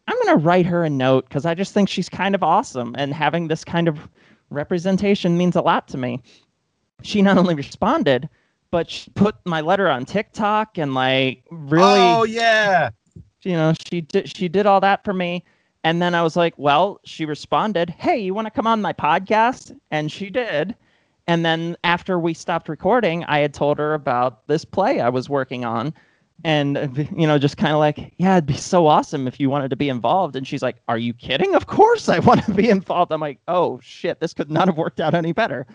I'm gonna write her a note because I just think she's kind of awesome, and having this kind of representation means a lot to me. She not only responded, but she put my letter on TikTok and like really, Oh yeah. you know, she did she did all that for me. And then I was like, well, she responded, "Hey, you want to come on my podcast?" And she did. And then after we stopped recording, I had told her about this play I was working on. And you know, just kind of like, yeah, it'd be so awesome if you wanted to be involved. And she's like, "Are you kidding? Of course I want to be involved." I'm like, "Oh shit, this could not have worked out any better."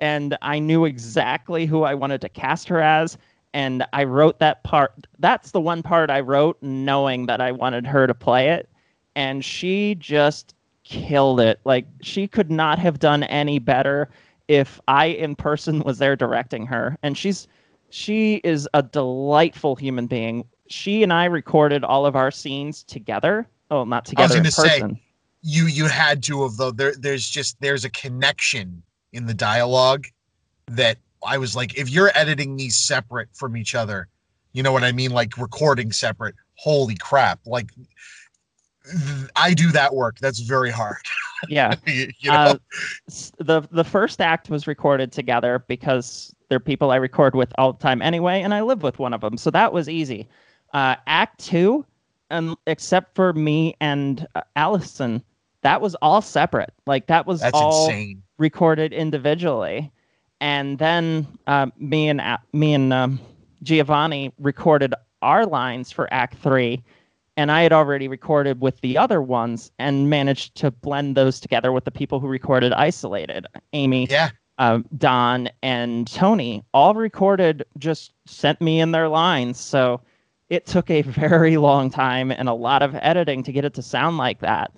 And I knew exactly who I wanted to cast her as. And I wrote that part. That's the one part I wrote knowing that I wanted her to play it. And she just killed it. Like, she could not have done any better if I in person was there directing her. And she's, she is a delightful human being. She and I recorded all of our scenes together. Oh, not together in gonna say. You you had to of though. There there's just there's a connection in the dialogue that I was like, if you're editing these separate from each other, you know what I mean? Like recording separate. Holy crap! Like I do that work. That's very hard. yeah. you you know. Uh, the the first act was recorded together because they're people I record with all the time anyway, and I live with one of them, so that was easy. Uh, act two, and except for me and uh, Allison, that was all separate. Like that was That's all insane. recorded individually, and then uh, me and A- me and um, Giovanni recorded our lines for Act Three, and I had already recorded with the other ones and managed to blend those together with the people who recorded isolated. Amy, Yeah. uh, Don, and Tony all recorded, just sent me in their lines. So it took a very long time and a lot of editing to get it to sound like that.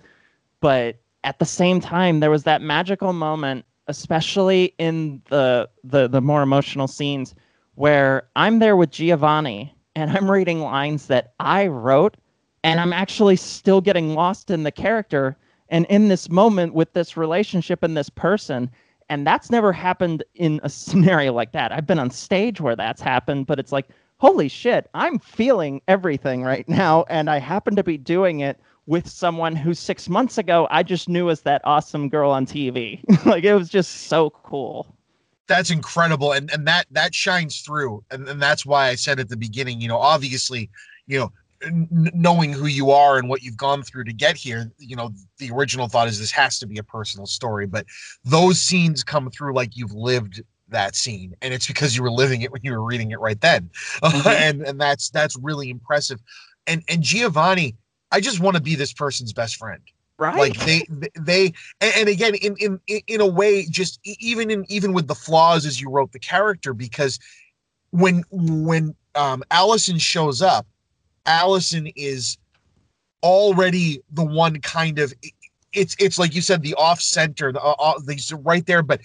But at the same time, there was that magical moment, especially in the the, the more emotional scenes, where I'm there with Giovanni and I'm reading lines that I wrote, and I'm actually still getting lost in the character and in this moment with this relationship and this person. And that's never happened in a scenario like that. I've been on stage where that's happened, but it's like, holy shit, I'm feeling everything right now. And I happen to be doing it with someone who six months ago I just knew as that awesome girl on TV. like it was just so cool. That's incredible, and and that that shines through, and and that's why I said at the beginning, you know, obviously, you know, n- knowing who you are and what you've gone through to get here, you know, the original thought is this has to be a personal story, but those scenes come through like you've lived that scene and it's because you were living it when you were reading it right then mm-hmm. and and that's that's really impressive and and giovanni i just want to be this person's best friend. Right. like they they and, again in in in a way just even in even with the flaws as you wrote the character because when when um allison shows up allison is already the one kind of it's it's like you said the off center the uh, uh these right there but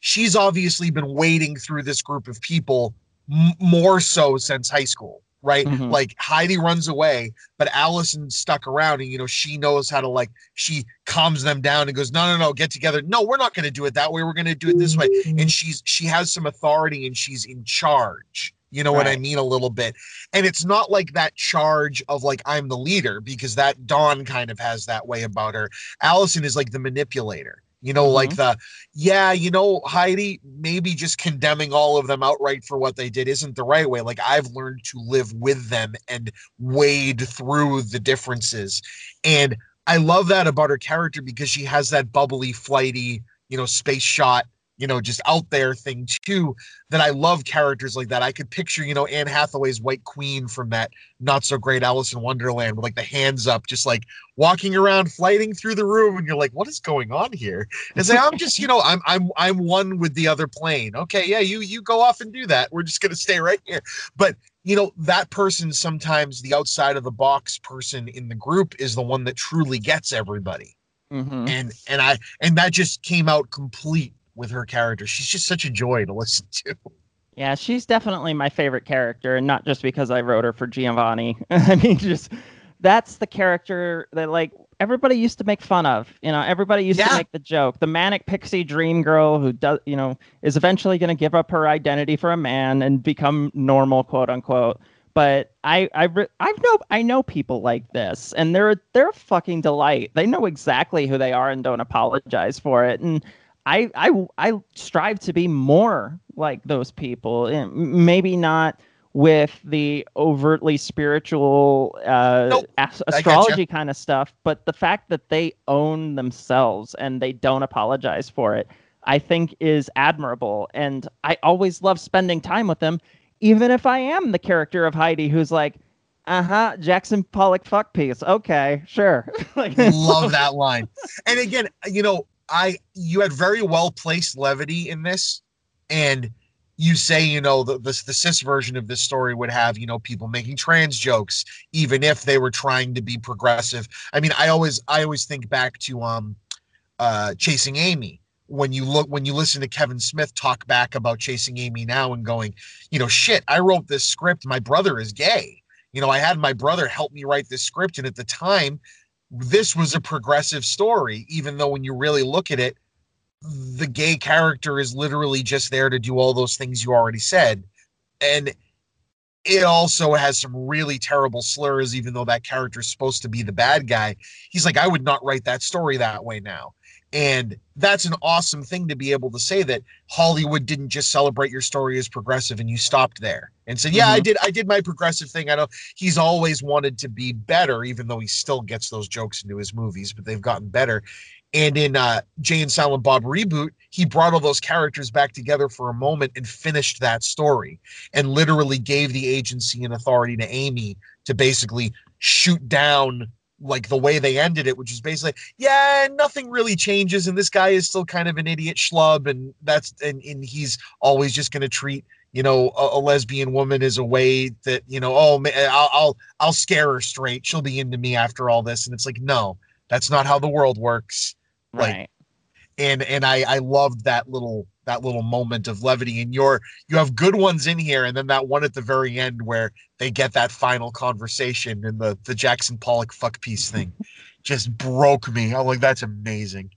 she's obviously been wading through this group of people m- more so since high school right mm-hmm. like heidi runs away but allison stuck around and you know she knows how to like she calms them down and goes no no no get together no we're not going to do it that way we're going to do it this way and mm-hmm. she's she has some authority and she's in charge you know right. what I mean? A little bit. And it's not like that charge of like, I'm the leader, because that Dawn kind of has that way about her. Allison is like the manipulator. You know, mm-hmm. like the, yeah, you know, Heidi, maybe just condemning all of them outright for what they did isn't the right way. Like I've learned to live with them and wade through the differences. And I love that about her character because she has that bubbly, flighty, you know, space shot you know, just out there thing too. That I love characters like that. I could picture, you know, Anne Hathaway's White Queen from that not so great Alice in Wonderland with like the hands up, just like walking around, flighting through the room, and you're like, what is going on here? And say, I'm just, you know, I'm I'm I'm one with the other plane. Okay, yeah, you you go off and do that. We're just gonna stay right here. But you know, that person sometimes the outside of the box person in the group is the one that truly gets everybody. Mm-hmm. And and I and that just came out complete with her character. She's just such a joy to listen to. Yeah, she's definitely my favorite character, and not just because I wrote her for Giovanni. I mean, just that's the character that like everybody used to make fun of. You know, everybody used yeah. to make the joke. The manic pixie dream girl who does, you know, is eventually going to give up her identity for a man and become normal, quote unquote. But I, I, I know, I know people like this, and they're they're a fucking delight. They know exactly who they are and don't apologize for it. And I I I strive to be more like those people. And Maybe not with the overtly spiritual uh, nope. ast- astrology kind of stuff, but the fact that they own themselves and they don't apologize for it, I think is admirable. And I always love spending time with them, even if I am the character of Heidi who's like, uh huh, Jackson Pollock fuck piece. Okay, sure. like, love that line. And again, you know, I you had very well placed levity in this, and you say you know the, the the cis version of this story would have you know people making trans jokes even if they were trying to be progressive. I mean, I always I always think back to um uh chasing Amy when you look when you listen to Kevin Smith talk back about chasing Amy now and going, you know, shit, I wrote this script. My brother is gay. You know, I had my brother help me write this script, and at the time, this was a progressive story, even though when you really look at it, the gay character is literally just there to do all those things you already said. And it also has some really terrible slurs, even though that character is supposed to be the bad guy. He's like, I would not write that story that way now. And that's an awesome thing to be able to say that Hollywood didn't just celebrate your story as progressive and you stopped there and said, "Yeah, mm-hmm. I did. I did my progressive thing." I know he's always wanted to be better, even though he still gets those jokes into his movies, but they've gotten better. And in uh, Jay and Silent Bob reboot, he brought all those characters back together for a moment and finished that story, and literally gave the agency and authority to Amy to basically shoot down like the way they ended it, which is basically, yeah, nothing really changes, and this guy is still kind of an idiot schlub, and that's and, and he's always just going to treat you know a, a, lesbian woman as a way that you know oh I'll, I'll I'll scare her straight, she'll be into me after all this, and it's like no, that's not how the world works, right? Like, and and I I loved that little that little moment of levity and you're you have good ones in here and then that one at the very end where they get that final conversation and the the Jackson Pollock fuck piece thing just broke me. I'm like that's amazing.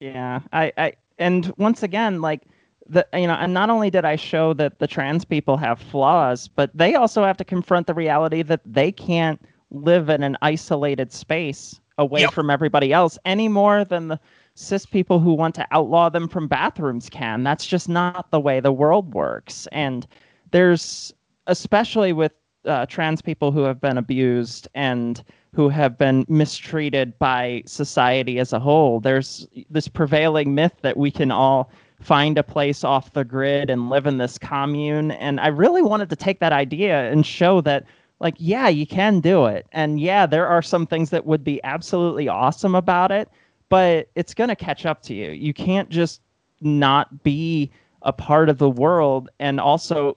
Yeah. I I and once again like the you know and not only did I show that the trans people have flaws but they also have to confront the reality that they can't live in an isolated space away Yep. from everybody else any more than the cis people who want to outlaw them from bathrooms can. That's just not the way the world works. And there's, especially with uh, trans people who have been abused and who have been mistreated by society as a whole, there's this prevailing myth that we can all find a place off the grid and live in this commune. And I really wanted to take that idea and show that like yeah you can do it and yeah there are some things that would be absolutely awesome about it but it's going to catch up to you. You can't just not be a part of the world and also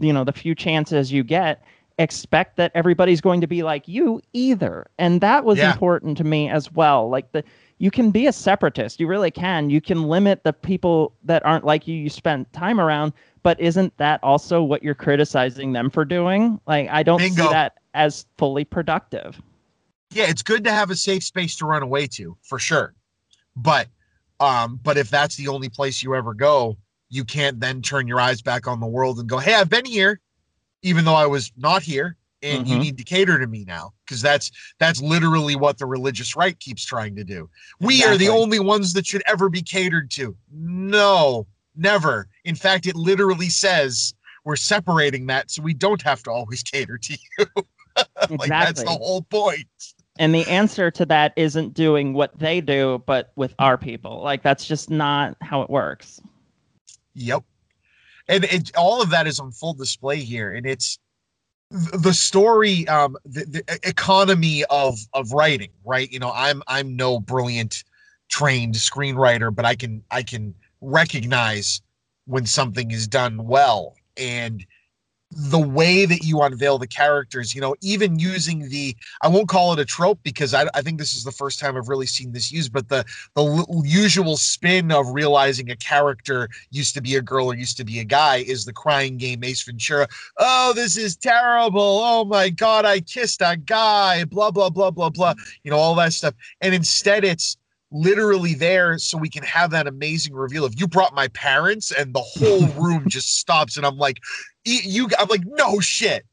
you know the few chances you get expect that everybody's going to be like you either. And that was Yeah. important to me as well. Like the you can be a separatist. You really can. You can limit the people that aren't like you you spend time around but isn't that also what you're criticizing them for doing? Like i don't Bingo. see that as fully productive yeah, it's good to have a safe space to run away to, for sure. But um, but if that's the only place you ever go, you can't then turn your eyes back on the world and go, "Hey, I've been here, even though I was not here, and you Mhm. need to cater to me now." Because that's that's literally what the religious right keeps trying to do. We are the only ones that should ever be catered to. No, never. In fact, it literally says we're separating that so we don't have to always cater to you. like that's the whole point. And the answer to that isn't doing what they do but with our people like that's just not how it works Yep. And it, all of that is on full display here. And it's the story, um, the, the economy of, of writing, right? You know, I'm, I'm no brilliant trained screenwriter, but I can, I can recognize when something is done well. And the way that you unveil the characters, you know, even using the, I won't call it a trope because I, I think this is the first time I've really seen this used, but the, the l- usual spin of realizing a character used to be a girl or used to be a guy is the crying game Ace Ventura. Oh, this is terrible. Oh my God, I kissed a guy, blah, blah, blah, blah, blah. Mm. You know, all that stuff. And instead, it's literally there so we can have that amazing reveal of you brought my parents, and the whole room just stops. And I'm like, "E- you, I'm like, no shit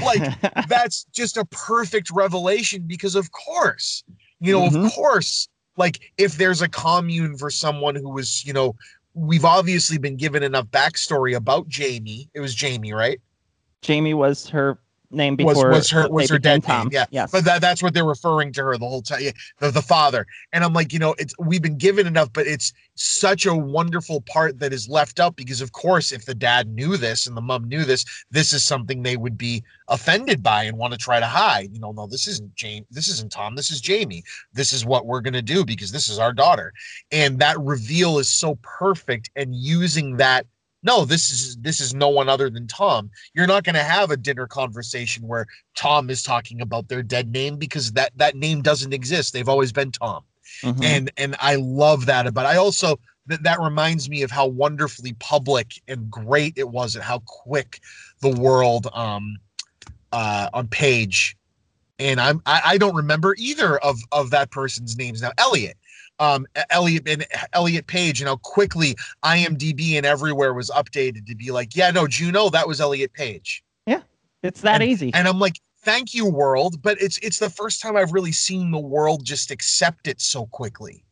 like that's just a perfect revelation because of course you know Mhm. of course like if there's a commune for someone who was you know we've obviously been given enough backstory about jamie it was jamie right jamie was her name Was- before was her- they was her dead name, yeah. yes. But that, that's what they're referring to her the whole time yeah, the, the father. And i'm like you know it's we've been given enough but it's such a wonderful part that is left out because of course if the dad knew this and the mom knew this this is something they would be offended by and want to try to hide. You know no this isn't jane this isn't tom this is jamie. This is what we're going to do because this is our daughter. And that reveal is so perfect and using that no this is this is no one other than tom. You're not going to have a dinner conversation where tom is talking about their dead name because that that name doesn't exist. They've always been tom. Mhm. and and i love that but i also that that reminds me of how wonderfully public and great it was and how quick the world um uh on page and i'm i, I don't remember either of of that person's names. Now elliot um elliot and elliot page and how quickly imdb and everywhere was updated to be like yeah no juno that was elliot page. Yeah, it's that and- easy. and i'm like thank you world but it's it's the first time i've really seen the world just accept it so quickly.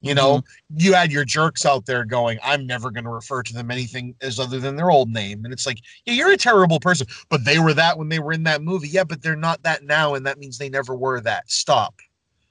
You know you had your jerks out there going i'm never going to refer to them anything as other than their old name and it's like yeah you're a terrible person but they were that when they were in that movie. Yeah but they're not that now and that means they never were that. Stop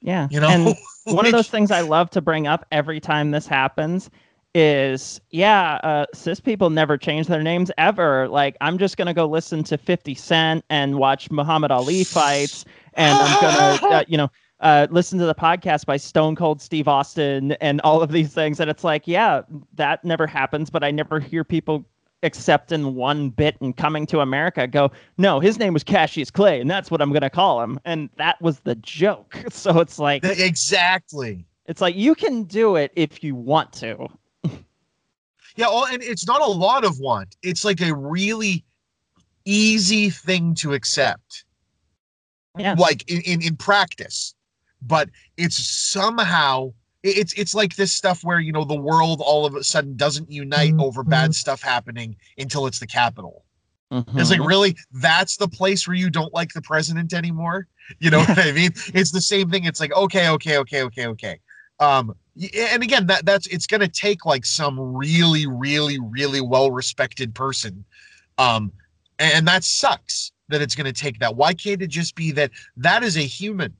yeah you know and one of those things I love to bring up every time this happens is yeah, uh, cis people never change their names ever. Like I'm just gonna go listen to 50 Cent and watch Muhammad Ali fights, and I'm gonna uh, you know uh, listen to the podcast by Stone Cold Steve Austin and all of these things. And it's like yeah, that never happens, but I never hear people accepting one bit and coming to America go, no, his name was Cassius Clay, and that's what I'm gonna call him. And that was the joke. So it's like exactly it's like you can do it if you want to. Yeah, well, and it's not a lot of want. It's like a really easy thing to accept. Yeah. Like in, in, in practice. But it's somehow it's it's like this stuff where you know the world all of a sudden doesn't unite over bad stuff happening until it's the capital. It's like really that's the place where you don't like the president anymore. You know what I mean? It's the same thing. It's like okay, okay, okay, okay, okay. Um, and again, that that's it's gonna take like some really, really, really well respected person. Um, and that sucks that it's gonna take that. Why can't it just be that that is a human?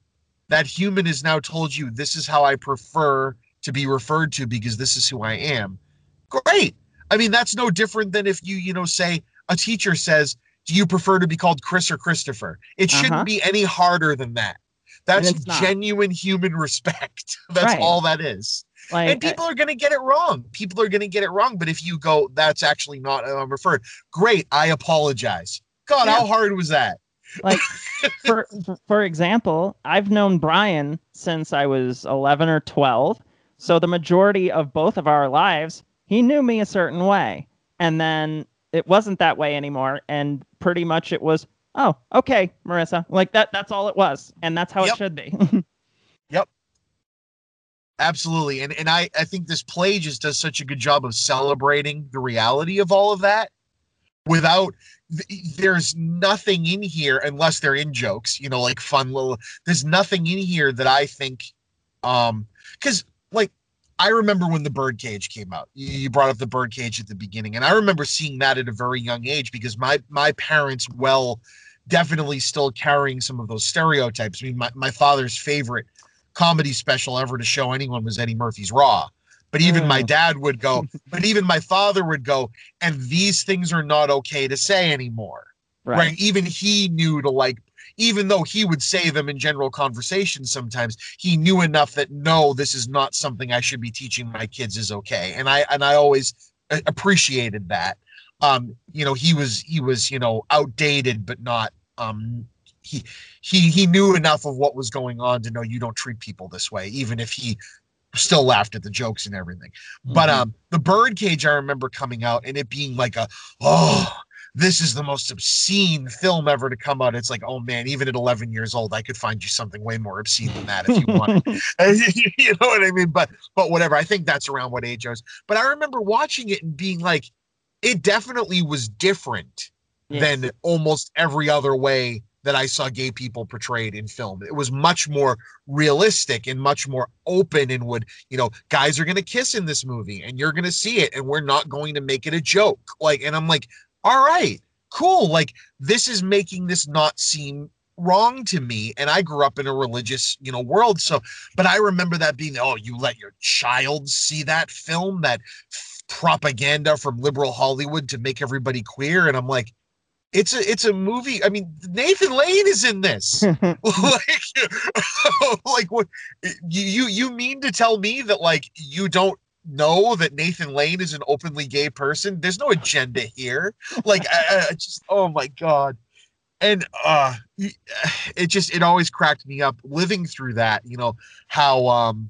That human is now told you this is how I prefer to be referred to because this is who I am. Great. I mean, that's no different than if you, you know, say a teacher says, Do you prefer to be called Chris or Christopher? It shouldn't Uh-huh. be any harder than that. That's genuine human respect. That's Right. all that is. like And people are going to get it wrong. People are going to get it wrong. But if you go, that's actually not how I'm referred. Great. I apologize. God, how hard was that? Like for for- example i've known brian since i was 11 or 12 so the majority of both of our lives he knew me a certain way. And then it wasn't that way anymore. And pretty much it was oh okay marisa. Like that that's all it was. And that's how Yep. it should be. Yep. Absolutely. And and I, I think this play just does such a good job of celebrating the reality of all of that without there's nothing in here unless they're in jokes, you know, like fun little there's nothing in here that I think um because like I remember when the birdcage came out. You brought up the birdcage at the beginning, and I remember seeing that at a very young age because my my parents well definitely still carrying some of those stereotypes. I mean, my, my father's favorite comedy special ever to show anyone was Eddie Murphy's Raw. But even my Mm. dad would go, but even my father would go, and these things are not okay to say anymore. Right. Even he knew to like, even though he would say them in general conversations sometimes, he knew enough that no, this is not something I should be teaching my kids is okay. And I and I always appreciated that. Um, you know, he was he was, you know, outdated, but not um he he he knew enough of what was going on to know you don't treat people this way, even if he still laughed at the jokes and everything. But Mhm. um the birdcage I remember coming out and it being like a oh this is the most obscene film ever to come out. It's like, oh man, even at 11 years old, I could find you something way more obscene than that if you wanted. you know what I mean? But but whatever. I think that's around what age I was. But I remember watching it and being like, it definitely was different Yes. than almost every other way that I saw gay people portrayed in film. It was much more realistic and much more open and would, you know, guys are going to kiss in this movie and you're going to see it and we're not going to make it a joke. Like, and I'm like, all right, cool. Like, this is making this not seem wrong to me. And I grew up in a religious, you know, world. So, but I remember that being, oh, you let your child see that film, that propaganda from liberal Hollywood to make everybody queer. And I'm like, it's a it's a movie. I mean, Nathan Lane is in this. like, like what you you mean to tell me that like you don't know that Nathan Lane is an openly gay person? There's no agenda here. Like, I, I just oh my god. And uh it just it always cracked me up living through that, you know, how um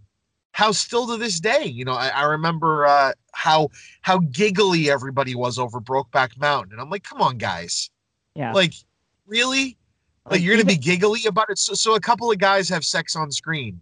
how still to this day, you know, I, I remember uh how how giggly everybody was over Brokeback Mountain. And I'm like, come on, guys. Yeah Like, really? Like, Like, you're gonna be giggly about it? So, so a couple of guys have sex on screen.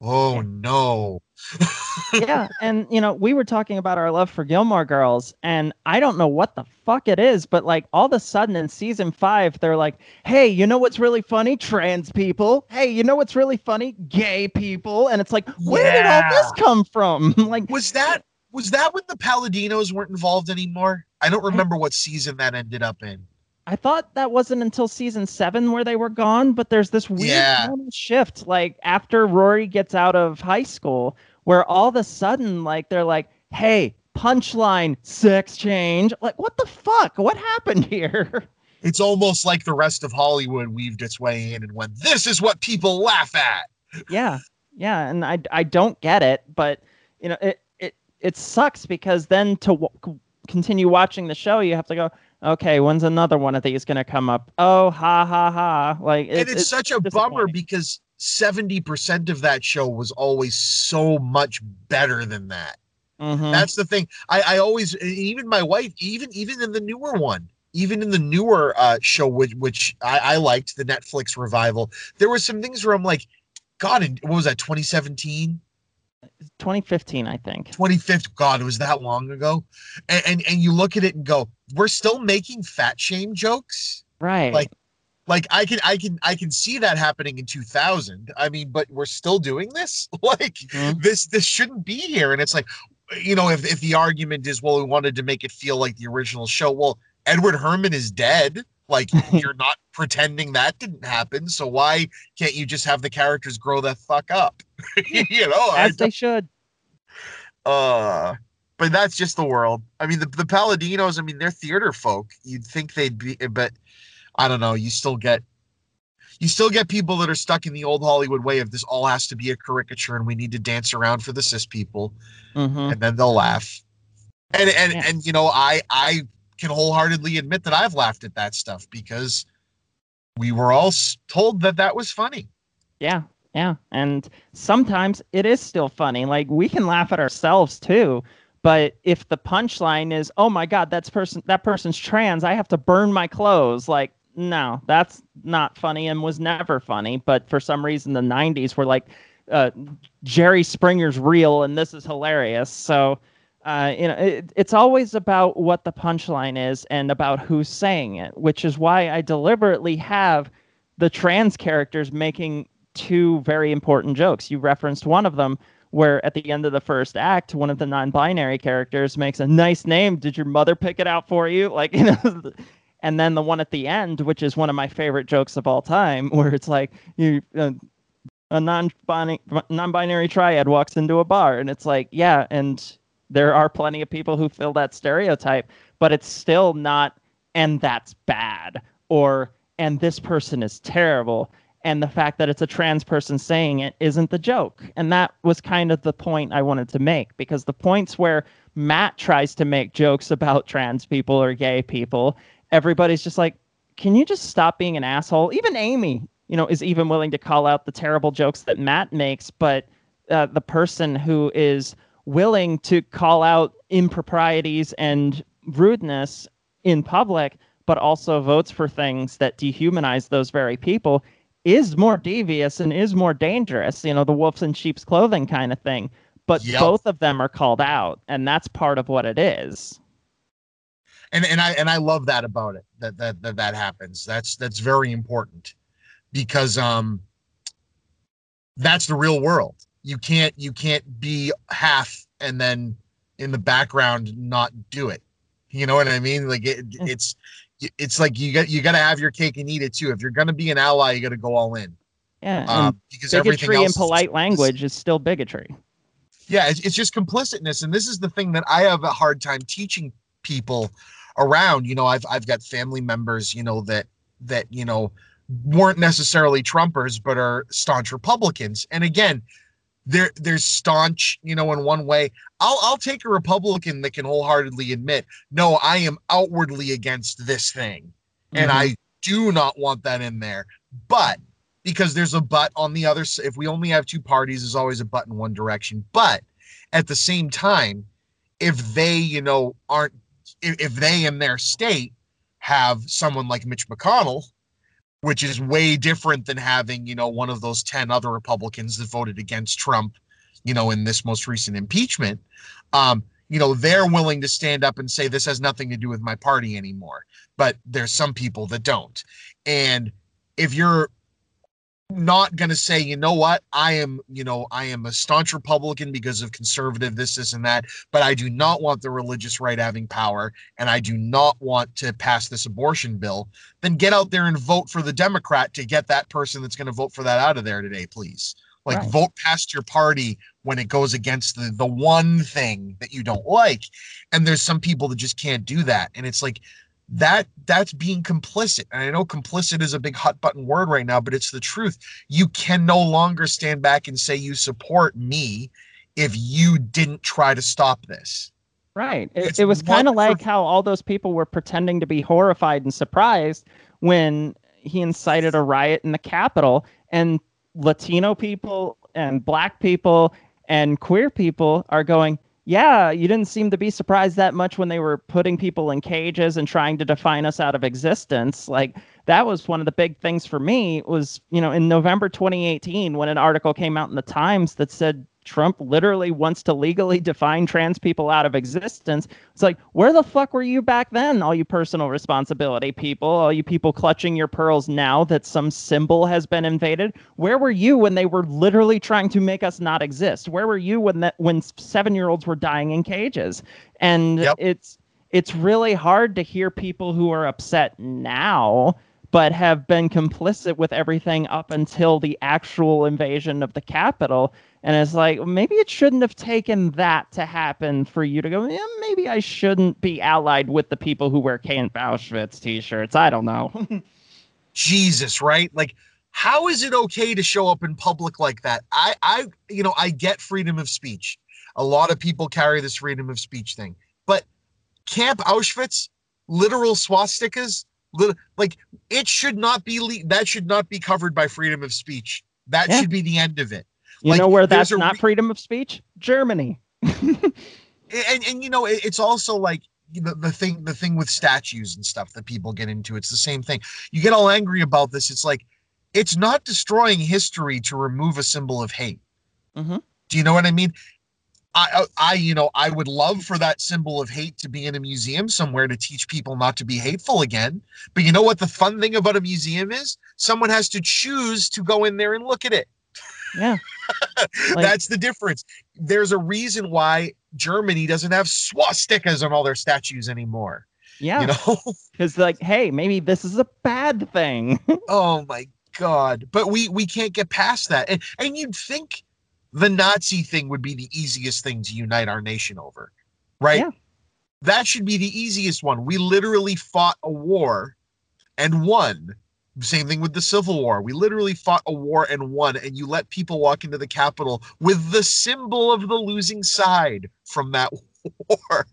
Oh Yeah. no. yeah, and you know, we were talking about our love for Gilmore Girls, and I don't know what the fuck it is, but like all of a sudden in season five, they're like, "Hey, you know what's really funny? Trans people. Hey, you know what's really funny? Gay people." And it's like, where did all this come from? like, Was that was that when the Palladinos weren't involved anymore? I don't remember what season that ended up in. I thought that wasn't until season seven where they were gone, but there's this weird Yeah. shift, like after Rory gets out of high school, where all of a sudden, like they're like, "Hey, punchline, sex change." Like, what the fuck? What happened here? It's almost like the rest of Hollywood weaved its way in and went, "This is what people laugh at." yeah, yeah, and I I don't get it, but you know, it it it sucks because then to w- continue watching the show, you have to go. Okay, when's another one of these gonna come up? Oh, ha ha ha! Like, and it's, such a bummer because 70% of that show was always so much better than that. Mhm. That's the thing. I, I always, even my wife, even even in the newer one, even in the newer uh, show, which which I, I liked, the Netflix revival, there were some things where I'm like, God, in, what was that, 2017? 2015, I think. 25th. God, it was that long ago. And, and and you look at it and go, we're still making fat shame jokes. Right. Like like I can I can I can see that happening in 2000. I mean, but we're still doing this. Like Mhm. this this shouldn't be here. And it's like, you know, if if the argument is, well, we wanted to make it feel like the original show. Well, Edward Herrmann is dead. Like you're not pretending that didn't happen. So why can't you just have the characters grow the fuck up? you know, as they should. uh but that's just the world i mean the, the palladinos i mean they're theater folk you'd think they'd be but i don't know you still get you still get people that are stuck in the old hollywood way of this all has to be a caricature and we need to dance around for the cis people hmm and then they'll laugh and and Yeah. and you know i i can wholeheartedly admit that i've laughed at that stuff because we were all told that that was funny Yeah, yeah. And sometimes it is still funny. Like we can laugh at ourselves too. But if the punchline is, "Oh my God, that's person that person's trans," I have to burn my clothes. Like, no, that's not funny and was never funny. But for some reason, the '90s were like, uh, Jerry Springer's real and this is hilarious. So, uh, you know, it, it's always about what the punchline is and about who's saying it, which is why I deliberately have the trans characters making two very important jokes. You referenced one of them where at the end of the first act, one of the non-binary characters makes a nice name. Did your mother pick it out for you? Like, you know, and then the one at the end, which is one of my favorite jokes of all time, where it's like you uh, a non-binary non-binary triad walks into a bar and it's like, yeah, and there are plenty of people who fill that stereotype, but it's still not and that's bad or and this person is terrible and the fact that it's a trans person saying it isn't the joke. And that was kind of the point I wanted to make because the points where Matt tries to make jokes about trans people or gay people, everybody's just like, can you just stop being an asshole? Even Amy, you know, is even willing to call out the terrible jokes that Matt makes, but uh, the person who is willing to call out improprieties and rudeness in public, but also votes for things that dehumanize those very people is more devious and is more dangerous, you know, the wolves in sheep's clothing kind of thing. But Yep. both of them are called out, and that's part of what it is. and and I and I love that about it that that that, that happens. That's that's very important because um that's the real world. You can't you can't be half and then in the background not do it. You know what I mean? Like it, Mm. it's it's like you got you got to have your cake and eat it too. If you're gonna be an ally, you got to go all in. Yeah. Um, because everything bigotry is polite just- language is still bigotry. yeah it's, it's just complicitness and this is the thing that i have a hard time teaching people around you know i've i've got family members you know that that you know weren't necessarily trumpers but are staunch republicans and again there there's staunch you know in one way i'll i'll take a republican that can wholeheartedly admit no i am outwardly against this thing and Mhm. I do not want that in there. But because there's a but on the other if we only have two parties, there's always a but in one direction. But at the same time, if they, you know, aren't, if, if they in their state have someone like Mitch McConnell, which is way different than having, you know, one of those 10 other Republicans that voted against Trump, you know, in this most recent impeachment, um, you know, they're willing to stand up and say this has nothing to do with my party anymore but there's some people that don't. And if you're not going to say, you know what, I am, you know, I am a staunch Republican because of conservative this, this, and that, but I do not want the religious right having power and I do not want to pass this abortion bill, then get out there and vote for the Democrat to get that person that's going to vote for that out of there today, please. Like Right. vote past your party when it goes against the the one thing that you don't like. And there's some people that just can't do that. And it's like that that's being complicit. And i know complicit is a big hot button word right now but it's the truth. You can no longer stand back and say you support me if you didn't try to stop this. Right. It, it was kind of like how all those people were pretending to be horrified and surprised when he incited a riot in the Capitol, and Latino people and Black people and queer people are going, Yeah, you didn't seem to be surprised that much when they were putting people in cages and trying to define us out of existence. Like, that was one of the big things for me was, you know, in November 2018 when an article came out in the Times that said Trump literally wants to legally define trans people out of existence. It's like, where the fuck were you back then, all you personal responsibility people, all you people clutching your pearls now that some symbol has been invaded? Where were you when they were literally trying to make us not exist? Where were you when that when seven year olds were dying in cages? And yep. it's it's really hard to hear people who are upset now but have been complicit with everything up until the actual invasion of the Capitol. and it's like, maybe it shouldn't have taken that to happen for you to go, yeah, maybe I shouldn't be allied with the people who wear Camp Auschwitz t shirts. I don't know. Jesus, right? Like, how is it okay to show up in public like that? I, I, you know, I get freedom of speech. A lot of people carry this freedom of speech thing, but Camp Auschwitz, literal swastikas, like it should not be le- that should not be covered by freedom of speech. That yeah. should be the end of it. You like, know where that's not freedom of speech? Germany. and and you know it, it's also like the, the thing the thing with statues and stuff that people get into. It's the same thing. You get all angry about this. It's like it's not destroying history to remove a symbol of hate. Mm-hmm. Do you know what I mean? I, uh, I, you know, I would love for that symbol of hate to be in a museum somewhere to teach people not to be hateful again. But you know what the fun thing about a museum is? Someone has to choose to go in there and look at it. Yeah. like, That's the difference. There's a reason why Germany doesn't have swastikas on all their statues anymore. Yeah. You know? Because like, hey, maybe this is a bad thing. oh my God. But we we can't get past that. And and you'd think the Nazi thing would be the easiest thing to unite our nation over. Right? Yeah. That should be the easiest one. We literally fought a war and won same thing with the Civil War. We literally fought a war and won, and you let people walk into the Capitol with the symbol of the losing side from that war.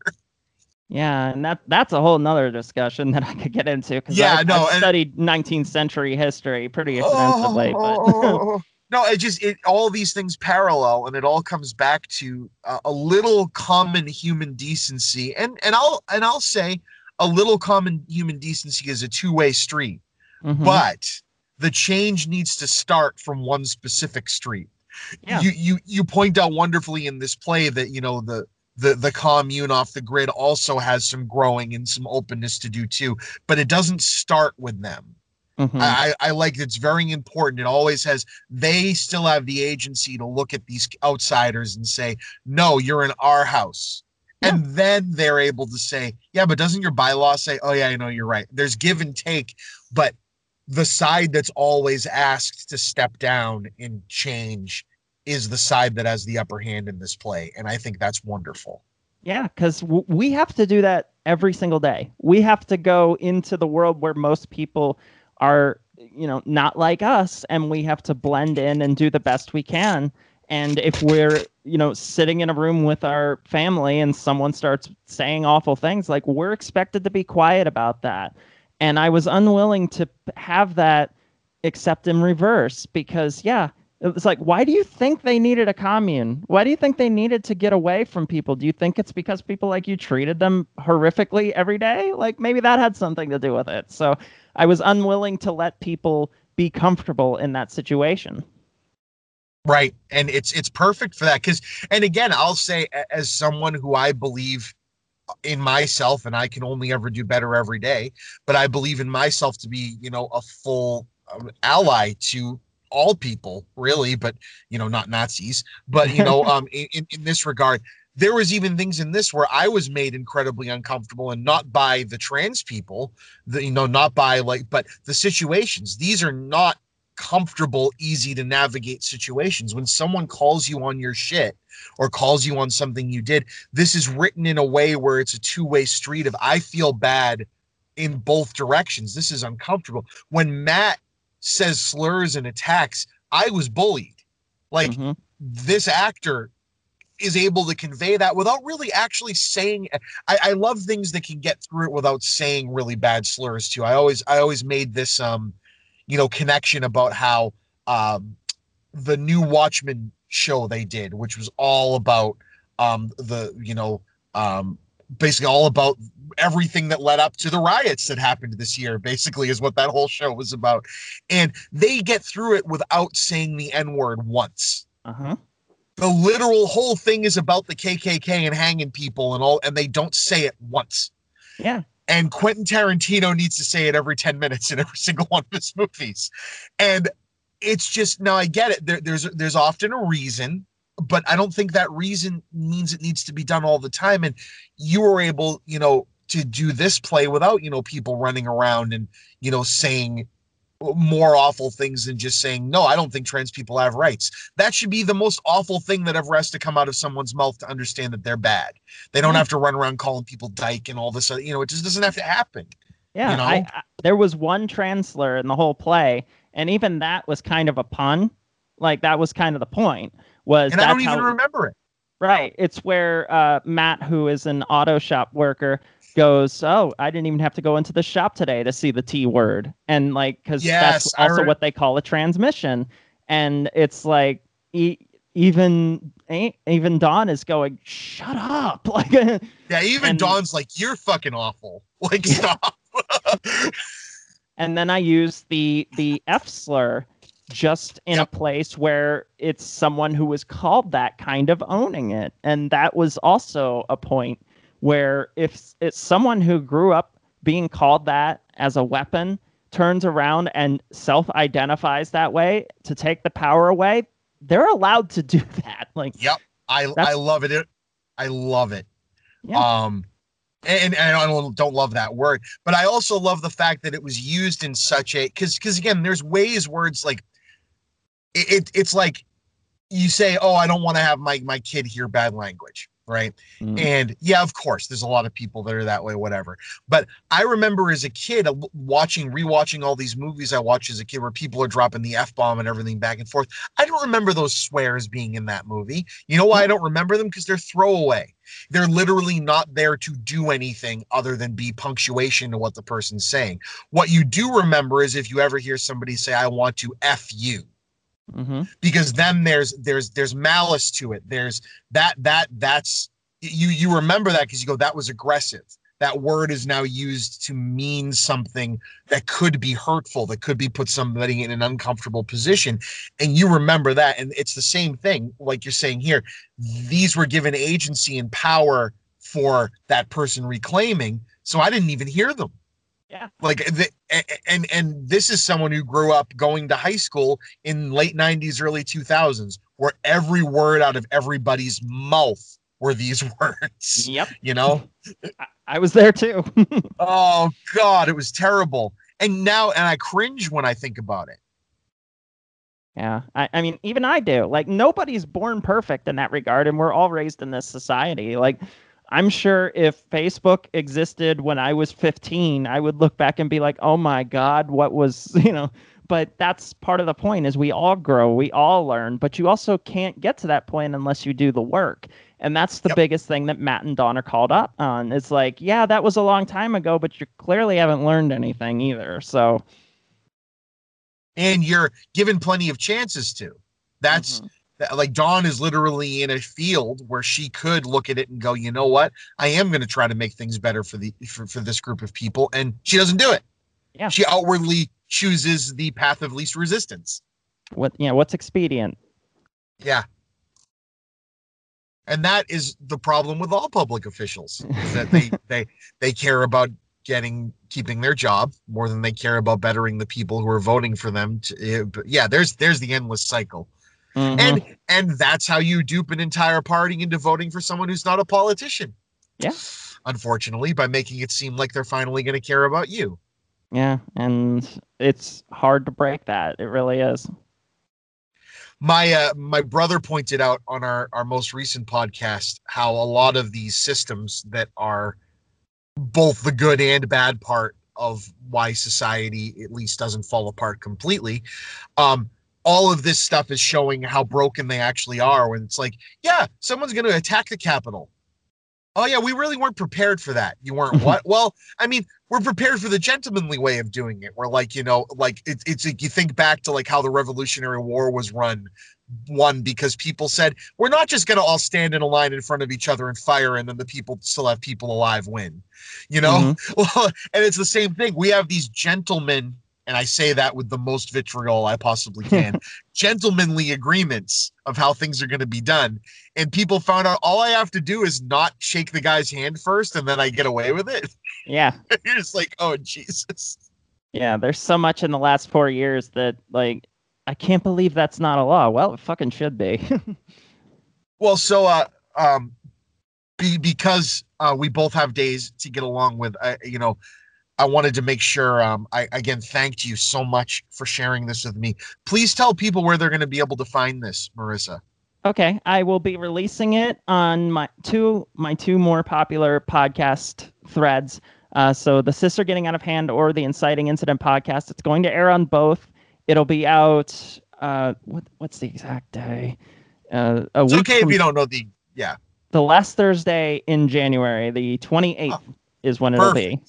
Yeah, and that that's a whole nother discussion that I could get into because yeah, I've, no, I've studied 19th century history pretty oh, extensively. Oh, no, it just it all these things parallel, and it all comes back to uh, a little common human decency, and and I'll and I'll say a little common human decency is a two way street Mm-hmm. But the change needs to start from one specific street. Yeah. You you you point out wonderfully in this play that you know the the the commune off the grid also has some growing and some openness to do too, but it doesn't start with them. Mm-hmm. I, I like it's very important. It always has they still have the agency to look at these outsiders and say, no, you're in our house. Yeah. And then they're able to say, yeah, but doesn't your bylaw say, oh yeah, I know you're right. There's give and take, but the side that's always asked to step down and change is the side that has the upper hand in this play and i think that's wonderful yeah because w- we have to do that every single day we have to go into the world where most people are you know not like us and we have to blend in and do the best we can. And if we're you know sitting in a room with our family and someone starts saying awful things like we're expected to be quiet about that. And I was unwilling to have that except in reverse because yeah it was like why do you think they needed a commune? Why do you think they needed to get away from people? Do you think it's because people like you treated them horrifically every day? Like maybe that had something to do with it. So i was unwilling to let people be comfortable in that situation right and it's it's perfect for that because and again i'll say as someone who i believe in myself and I can only ever do better every day. But I believe in myself to be, you know, a full um, ally to all people, really, but you know, not Nazis. But you know, um, in, in this regard, there was even things in this where I was made incredibly uncomfortable, and not by the trans people, the you know, not by like, but the situations. These are not comfortable, easy to navigate situations. When someone calls you on your shit or calls you on something you did, this is written in a way where it's a two way street of I feel bad in both directions. This is uncomfortable. When Matt says slurs and attacks, I was bullied. Like mm-hmm. this actor is able to convey that without really actually saying I, I love things that can get through it without saying really bad slurs too. I always I always made this um you know connection about how um, the new Watchmen show they did, which was all about um, the you know um, basically all about everything that led up to the riots that happened this year basically is what that whole show was about and they get through it without saying the n word once Uh-huh. The literal whole thing is about the kkk and hanging people and all and they don't say it once Yeah. and Quentin Tarantino needs to say it every 10 minutes in every single one of his movies. And it's just now I get it. There, there's there's often a reason, but I don't think that reason means it needs to be done all the time. And you were able, you know, to do this play without, you know, people running around and, you know, saying more awful things than just saying, no, I don't think trans people have rights. That should be the most awful thing that ever has to come out of someone's mouth to understand that they're bad. They don't Yeah. have to run around calling people dyke and all this, other- you know, it just doesn't have to happen. Yeah, You know? I, I, there was one transler in the whole play, and even that was kind of a pun. Like that was kind of the point. Was And I don't even how, remember it. right? It's where uh, Matt, who is an auto shop worker, goes, "Oh, I didn't even have to go into the shop today to see the T word," and like because that's Yes, I also re- what they call a transmission, and it's like e- even even Dawn is going, "Shut up!" Like, Yeah, even And- Dawn's like, you're fucking awful. Like, stop. and then I use the the F slur just in Yep. a place where it's someone who was called that kind of owning it, and that was also a point where if it's someone who grew up being called that as a weapon turns around and self-identifies that way to take the power away, they're allowed to do that. Like, Yep. I I love it. It- I love it. Yeah. Um and, and I don't, don't love that word, but I also love the fact that it was used in such a because because again, there's ways words like it, it it's like you say, Oh, I don't want to have my my kid hear bad language, right? mm, And yeah, of course, there's a lot of people that are that way, whatever. But I remember as a kid uh, watching, rewatching all these movies I watched as a kid where people are dropping the F bomb and everything back and forth. I don't remember those swears being in that movie. You know why I don't remember them? Because they're throwaway. They're literally not there to do anything other than be punctuation to what the person's saying. What you do remember is if you ever hear somebody say, I want to F you mhm. because then there's there's there's malice to it. There's that that that's you you remember that because you go that was aggressive. That word is now used to mean something that could be hurtful that could be put somebody in an uncomfortable position. And you remember that and it's the same thing like you're saying here. These were given agency and power for that person reclaiming so i didn't even hear them Yeah. like the, and and this is someone who grew up going to high school in late 90s early 2000s where every word out of everybody's mouth were these words Yep. you know I was there too. oh god it was terrible and now and i cringe when i think about it Yeah, I, I mean, even I do. Like, nobody's born perfect in that regard, and we're all raised in this society. Like, I'm sure if Facebook existed when I was 15, I would look back and be like, "Oh my God, what was you know?" But that's part of the point: is we all grow, we all learn, but you also can't get to that point unless you do the work. And that's the Yep. biggest thing that Matt and Dawn are called up on. It's like, yeah, that was a long time ago, but you clearly haven't learned anything either. So and you're given plenty of chances to that's mhm. Like Dawn is literally in a field where she could look at it and go, you know what? I am going to try to make things better for the for, for this group of people, and she doesn't do it. Yeah. She outwardly chooses the path of least resistance. what Yeah, what's expedient? Yeah. And that is the problem with all public officials is that they they they care about getting keeping their job more than they care about bettering the people who are voting for them. To, uh, but yeah, there's there's the endless cycle. Mhm. and and that's how you dupe an entire party into voting for someone who's not a politician Yeah. unfortunately by making it seem like they're finally going to care about you Yeah, and it's hard to break that. It really is. my uh my brother pointed out on our our most recent podcast how a lot of these systems that are both the good and bad part of why society at least doesn't fall apart completely um all of this stuff is showing how broken they actually are when it's like yeah someone's going to attack the capitol. Oh yeah we really weren't prepared for that. You weren't what? Well i mean we're prepared for the gentlemanly way of doing it. We're like you know like it, it's like you think back to like how the revolutionary war was run one because people said we're not just going to all stand in a line in front of each other and fire and then the people still have people alive win you know? Mm-hmm. and it's the same thing. We have these gentlemen and i say that with the most vitriol i possibly can. Gentlemanly agreements of how things are going to be done. And people found out all i have to do is not shake the guy's hand first and then i get away with it. Yeah. You're just like oh jesus. Yeah there's so much in the last four years that like I can't believe that's not a law. Well, it fucking should be. well, so uh, um, be, because uh, we both have days to get along with, uh, you know, I wanted to make sure. Um, I again thanked you so much for sharing this with me. Please tell people where they're going to be able to find this, Marisa. Okay, I will be releasing it on my two my two more popular podcast threads. Uh, so the sister getting out of hand or the inciting incident podcast. It's going to air on both. It'll be out. Uh, what what's the exact day? Uh, a it's week okay if you don't know the yeah. The last Thursday in January, the twenty eighth, oh, is when it'll be.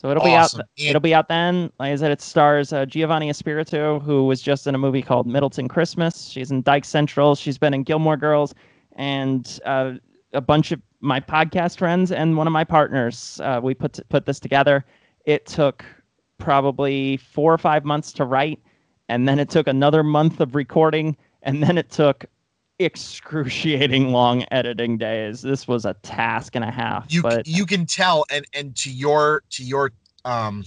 So it'll awesome. be out. It'll be out then. Like I said, it stars uh, Giovanni Espiritu, who was just in a movie called Middleton Christmas. She's in Dyke Central. She's been in Gilmore Girls, and uh, a bunch of my podcast friends and one of my partners. Uh, we put put this together. It took probably four or five months to write, and then it took another month of recording, and then it took excruciating long editing days. This was a task and a half. You but you can tell, and and to your to your um,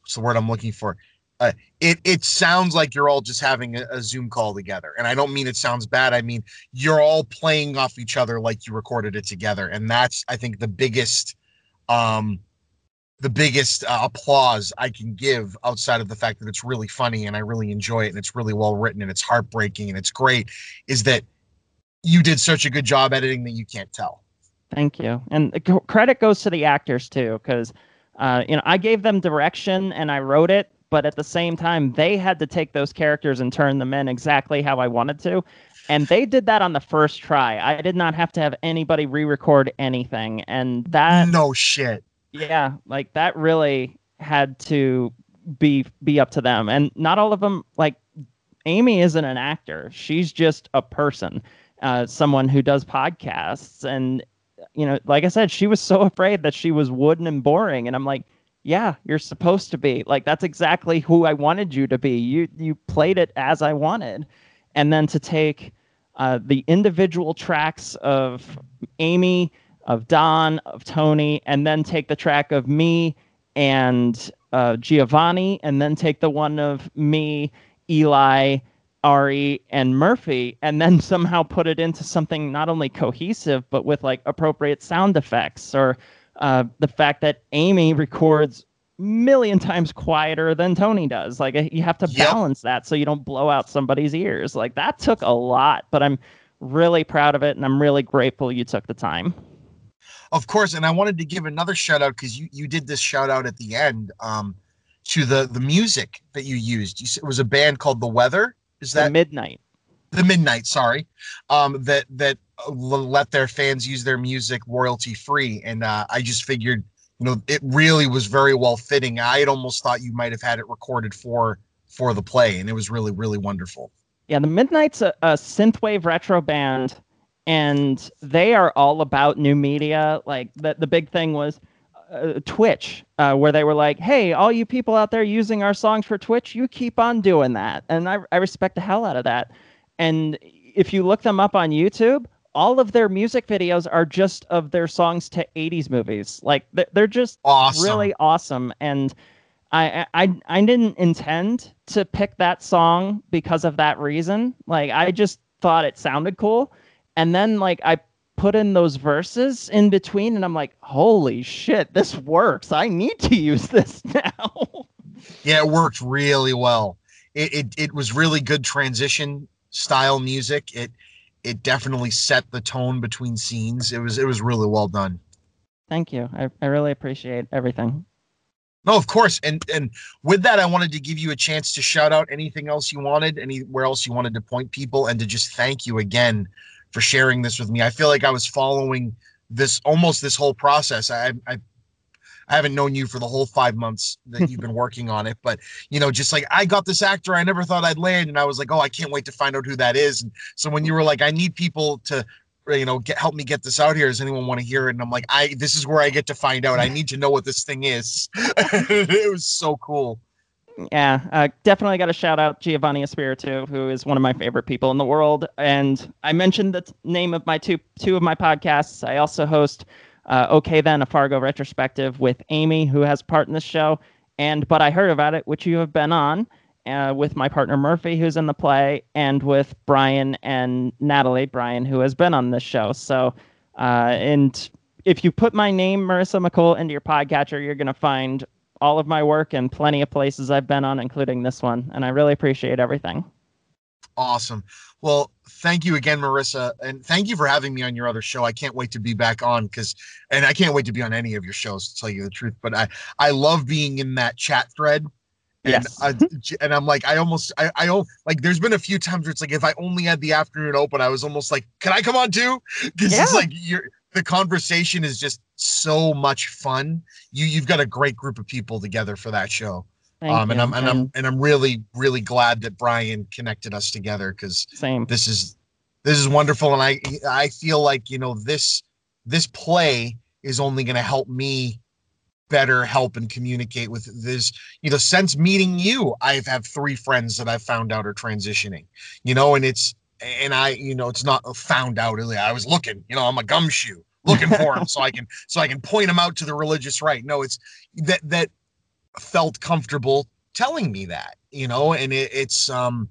what's the word I'm looking for? Uh, it it sounds like you're all just having a, a, Zoom call together, and I don't mean it sounds bad. I mean you're all playing off each other like you recorded it together, and that's I think the biggest um the biggest uh, applause I can give outside of the fact that it's really funny and I really enjoy it and it's really well written and it's heartbreaking and it's great is that you did such a good job editing that you can't tell. Thank you. And credit goes to the actors too cuz uh, you know, I gave them direction and I wrote it, but at the same time they had to take those characters and turn them in exactly how I wanted to. And they did that on the first try. I did not have to have anybody re-record anything and that No shit yeah, like that really had to be be up to them, and not all of them. Like Amy isn't an actor; she's just a person, uh, someone who does podcasts, and you know, like I said, she was so afraid that she was wooden and boring, and I'm like, yeah, you're supposed to be. Like that's exactly who I wanted you to be. You you played it as I wanted, and then to take uh, the individual tracks of Amy of Dawn, of Tony, and then take the track of me and uh, Giovanni, and then take the one of me, Eli, Ari, and Murphy, and then somehow put it into something not only cohesive, but with like appropriate sound effects or uh, the fact that Amy records million times quieter than Tony does. Like you have to yep. balance that so you don't blow out somebody's ears. Like that took a lot, but I'm really proud of it and I'm really grateful you took the time of course, and I wanted to give another shout out because you you did this shout out at the end um, to the the music that you used. You it was a band called The Weather. Is that the Midnight? The Midnight, sorry. Um, that that let their fans use their music royalty free, and uh, I just figured, you know, it really was very well fitting. I had almost thought you might have had it recorded for for the play, and it was really really wonderful. Yeah, the Midnight's a, a synthwave retro band and they are all about new media. Like the the big thing was uh, Twitch, uh, where they were like, "Hey, all you people out there using our songs for Twitch, you keep on doing that," and I I respect the hell out of that. And if you look them up on YouTube, all of their music videos are just of their songs to 80s movies. Like they're just awesome. really awesome. And I, I I didn't intend to pick that song because of that reason. Like I just thought it sounded cool and then like I put in those verses in between and I'm like, holy shit, this works. I need to use this now. yeah, it worked really well. It, it it was really good transition style music. It it definitely set the tone between scenes. It was it was really well done. Thank you. I, I really appreciate everything. No, of course. And and with that, I wanted to give you a chance to shout out anything else you wanted, anywhere else you wanted to point people, and to just thank you again for sharing this with me. I feel like I was following this almost this whole process. I, I I haven't known you for the whole five months that you've been working on it, but you know, just like I got this actor I never thought I'd land, and I was like, oh, I can't wait to find out who that is. And so when you were like, I need people to you know get help me get this out here does anyone want to hear it and i'm like i this is where i get to find out i need to know what this thing is it was so cool yeah, uh, definitely got to shout out Giovanni Espiritu, who is one of my favorite people in the world. And I mentioned the t- name of my two two of my podcasts. I also host uh, Okay Then, a Fargo retrospective with Amy, who has part in the show, and But I Heard About It, which you have been on, uh, with my partner Murphy, who's in the play, and with Brian and Natalie, Brian, who has been on this show. So, uh, and if you put my name, Marisa McCool, into your podcatcher, you're going to find all of my work and plenty of places I've been on, including this one. And I really appreciate everything. Awesome. Well, thank you again, Marisa, and thank you for having me on your other show. I can't wait to be back on because, and I can't wait to be on any of your shows to tell you the truth. But I, I love being in that chat thread. And, Yes. I, and I'm like, I almost, I, I, like, there's been a few times where it's like, if I only had the afternoon open, I was almost like, can I come on too? Because it's like you're, the conversation is just so much fun. You, you've got a great group of people together for that show. Thank um, and you. I'm, and I'm, and I'm really, really glad that Brian connected us together because same. this is this is wonderful and i i feel like you know this this play is only going to help me better help and communicate with this you know since meeting you i've have three friends that i've found out are transitioning you know and it's and i you know it's not found out really. I was looking you know i'm a gumshoe looking for him so i can so i can point him out to the religious right. No it's that that felt comfortable telling me that you know and it, it's um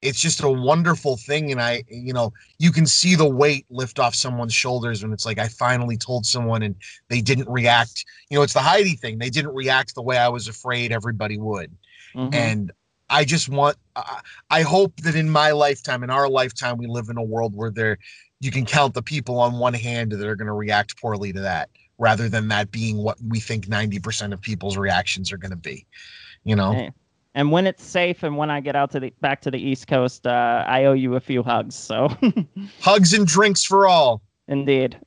it's just a wonderful thing and i you know you can see the weight lift off someone's shoulders when it's like i finally told someone and they didn't react. You know it's the heidi thing. They didn't react the way i was afraid everybody would. Mhm. and i just want I i hope that in my lifetime in our lifetime we live in a world where there you can count the people on one hand that are going to react poorly to that rather than that being what we think 90% of people's reactions are going to be you know Hey, And when it's safe and when I get out to the back to the East Coast, uh, I owe you a few hugs. So, hugs and drinks for all indeed.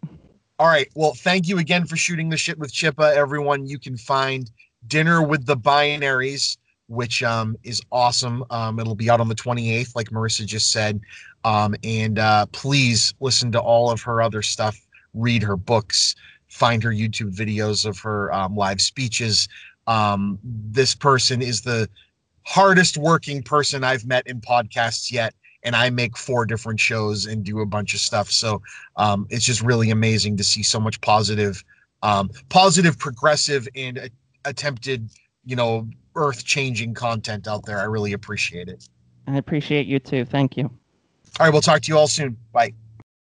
All right. Well, thank you again for shooting the shit with Chippa. Everyone, you can find Dinner with the Binaries, which um, is awesome. Um, it'll be out on the 28th, like Marisa just said. Um, and uh, please listen to all of her other stuff, read her books, find her YouTube videos of her um, live speeches. Um, this person is the hardest working person I've met in podcasts yet. And I make four different shows and do a bunch of stuff. So um, it's just really amazing to see so much positive, positive, progressive, and attempted, you know, earth-changing content out there. I really appreciate it. I appreciate you too. Thank you. All right, we'll talk to you all soon. Bye.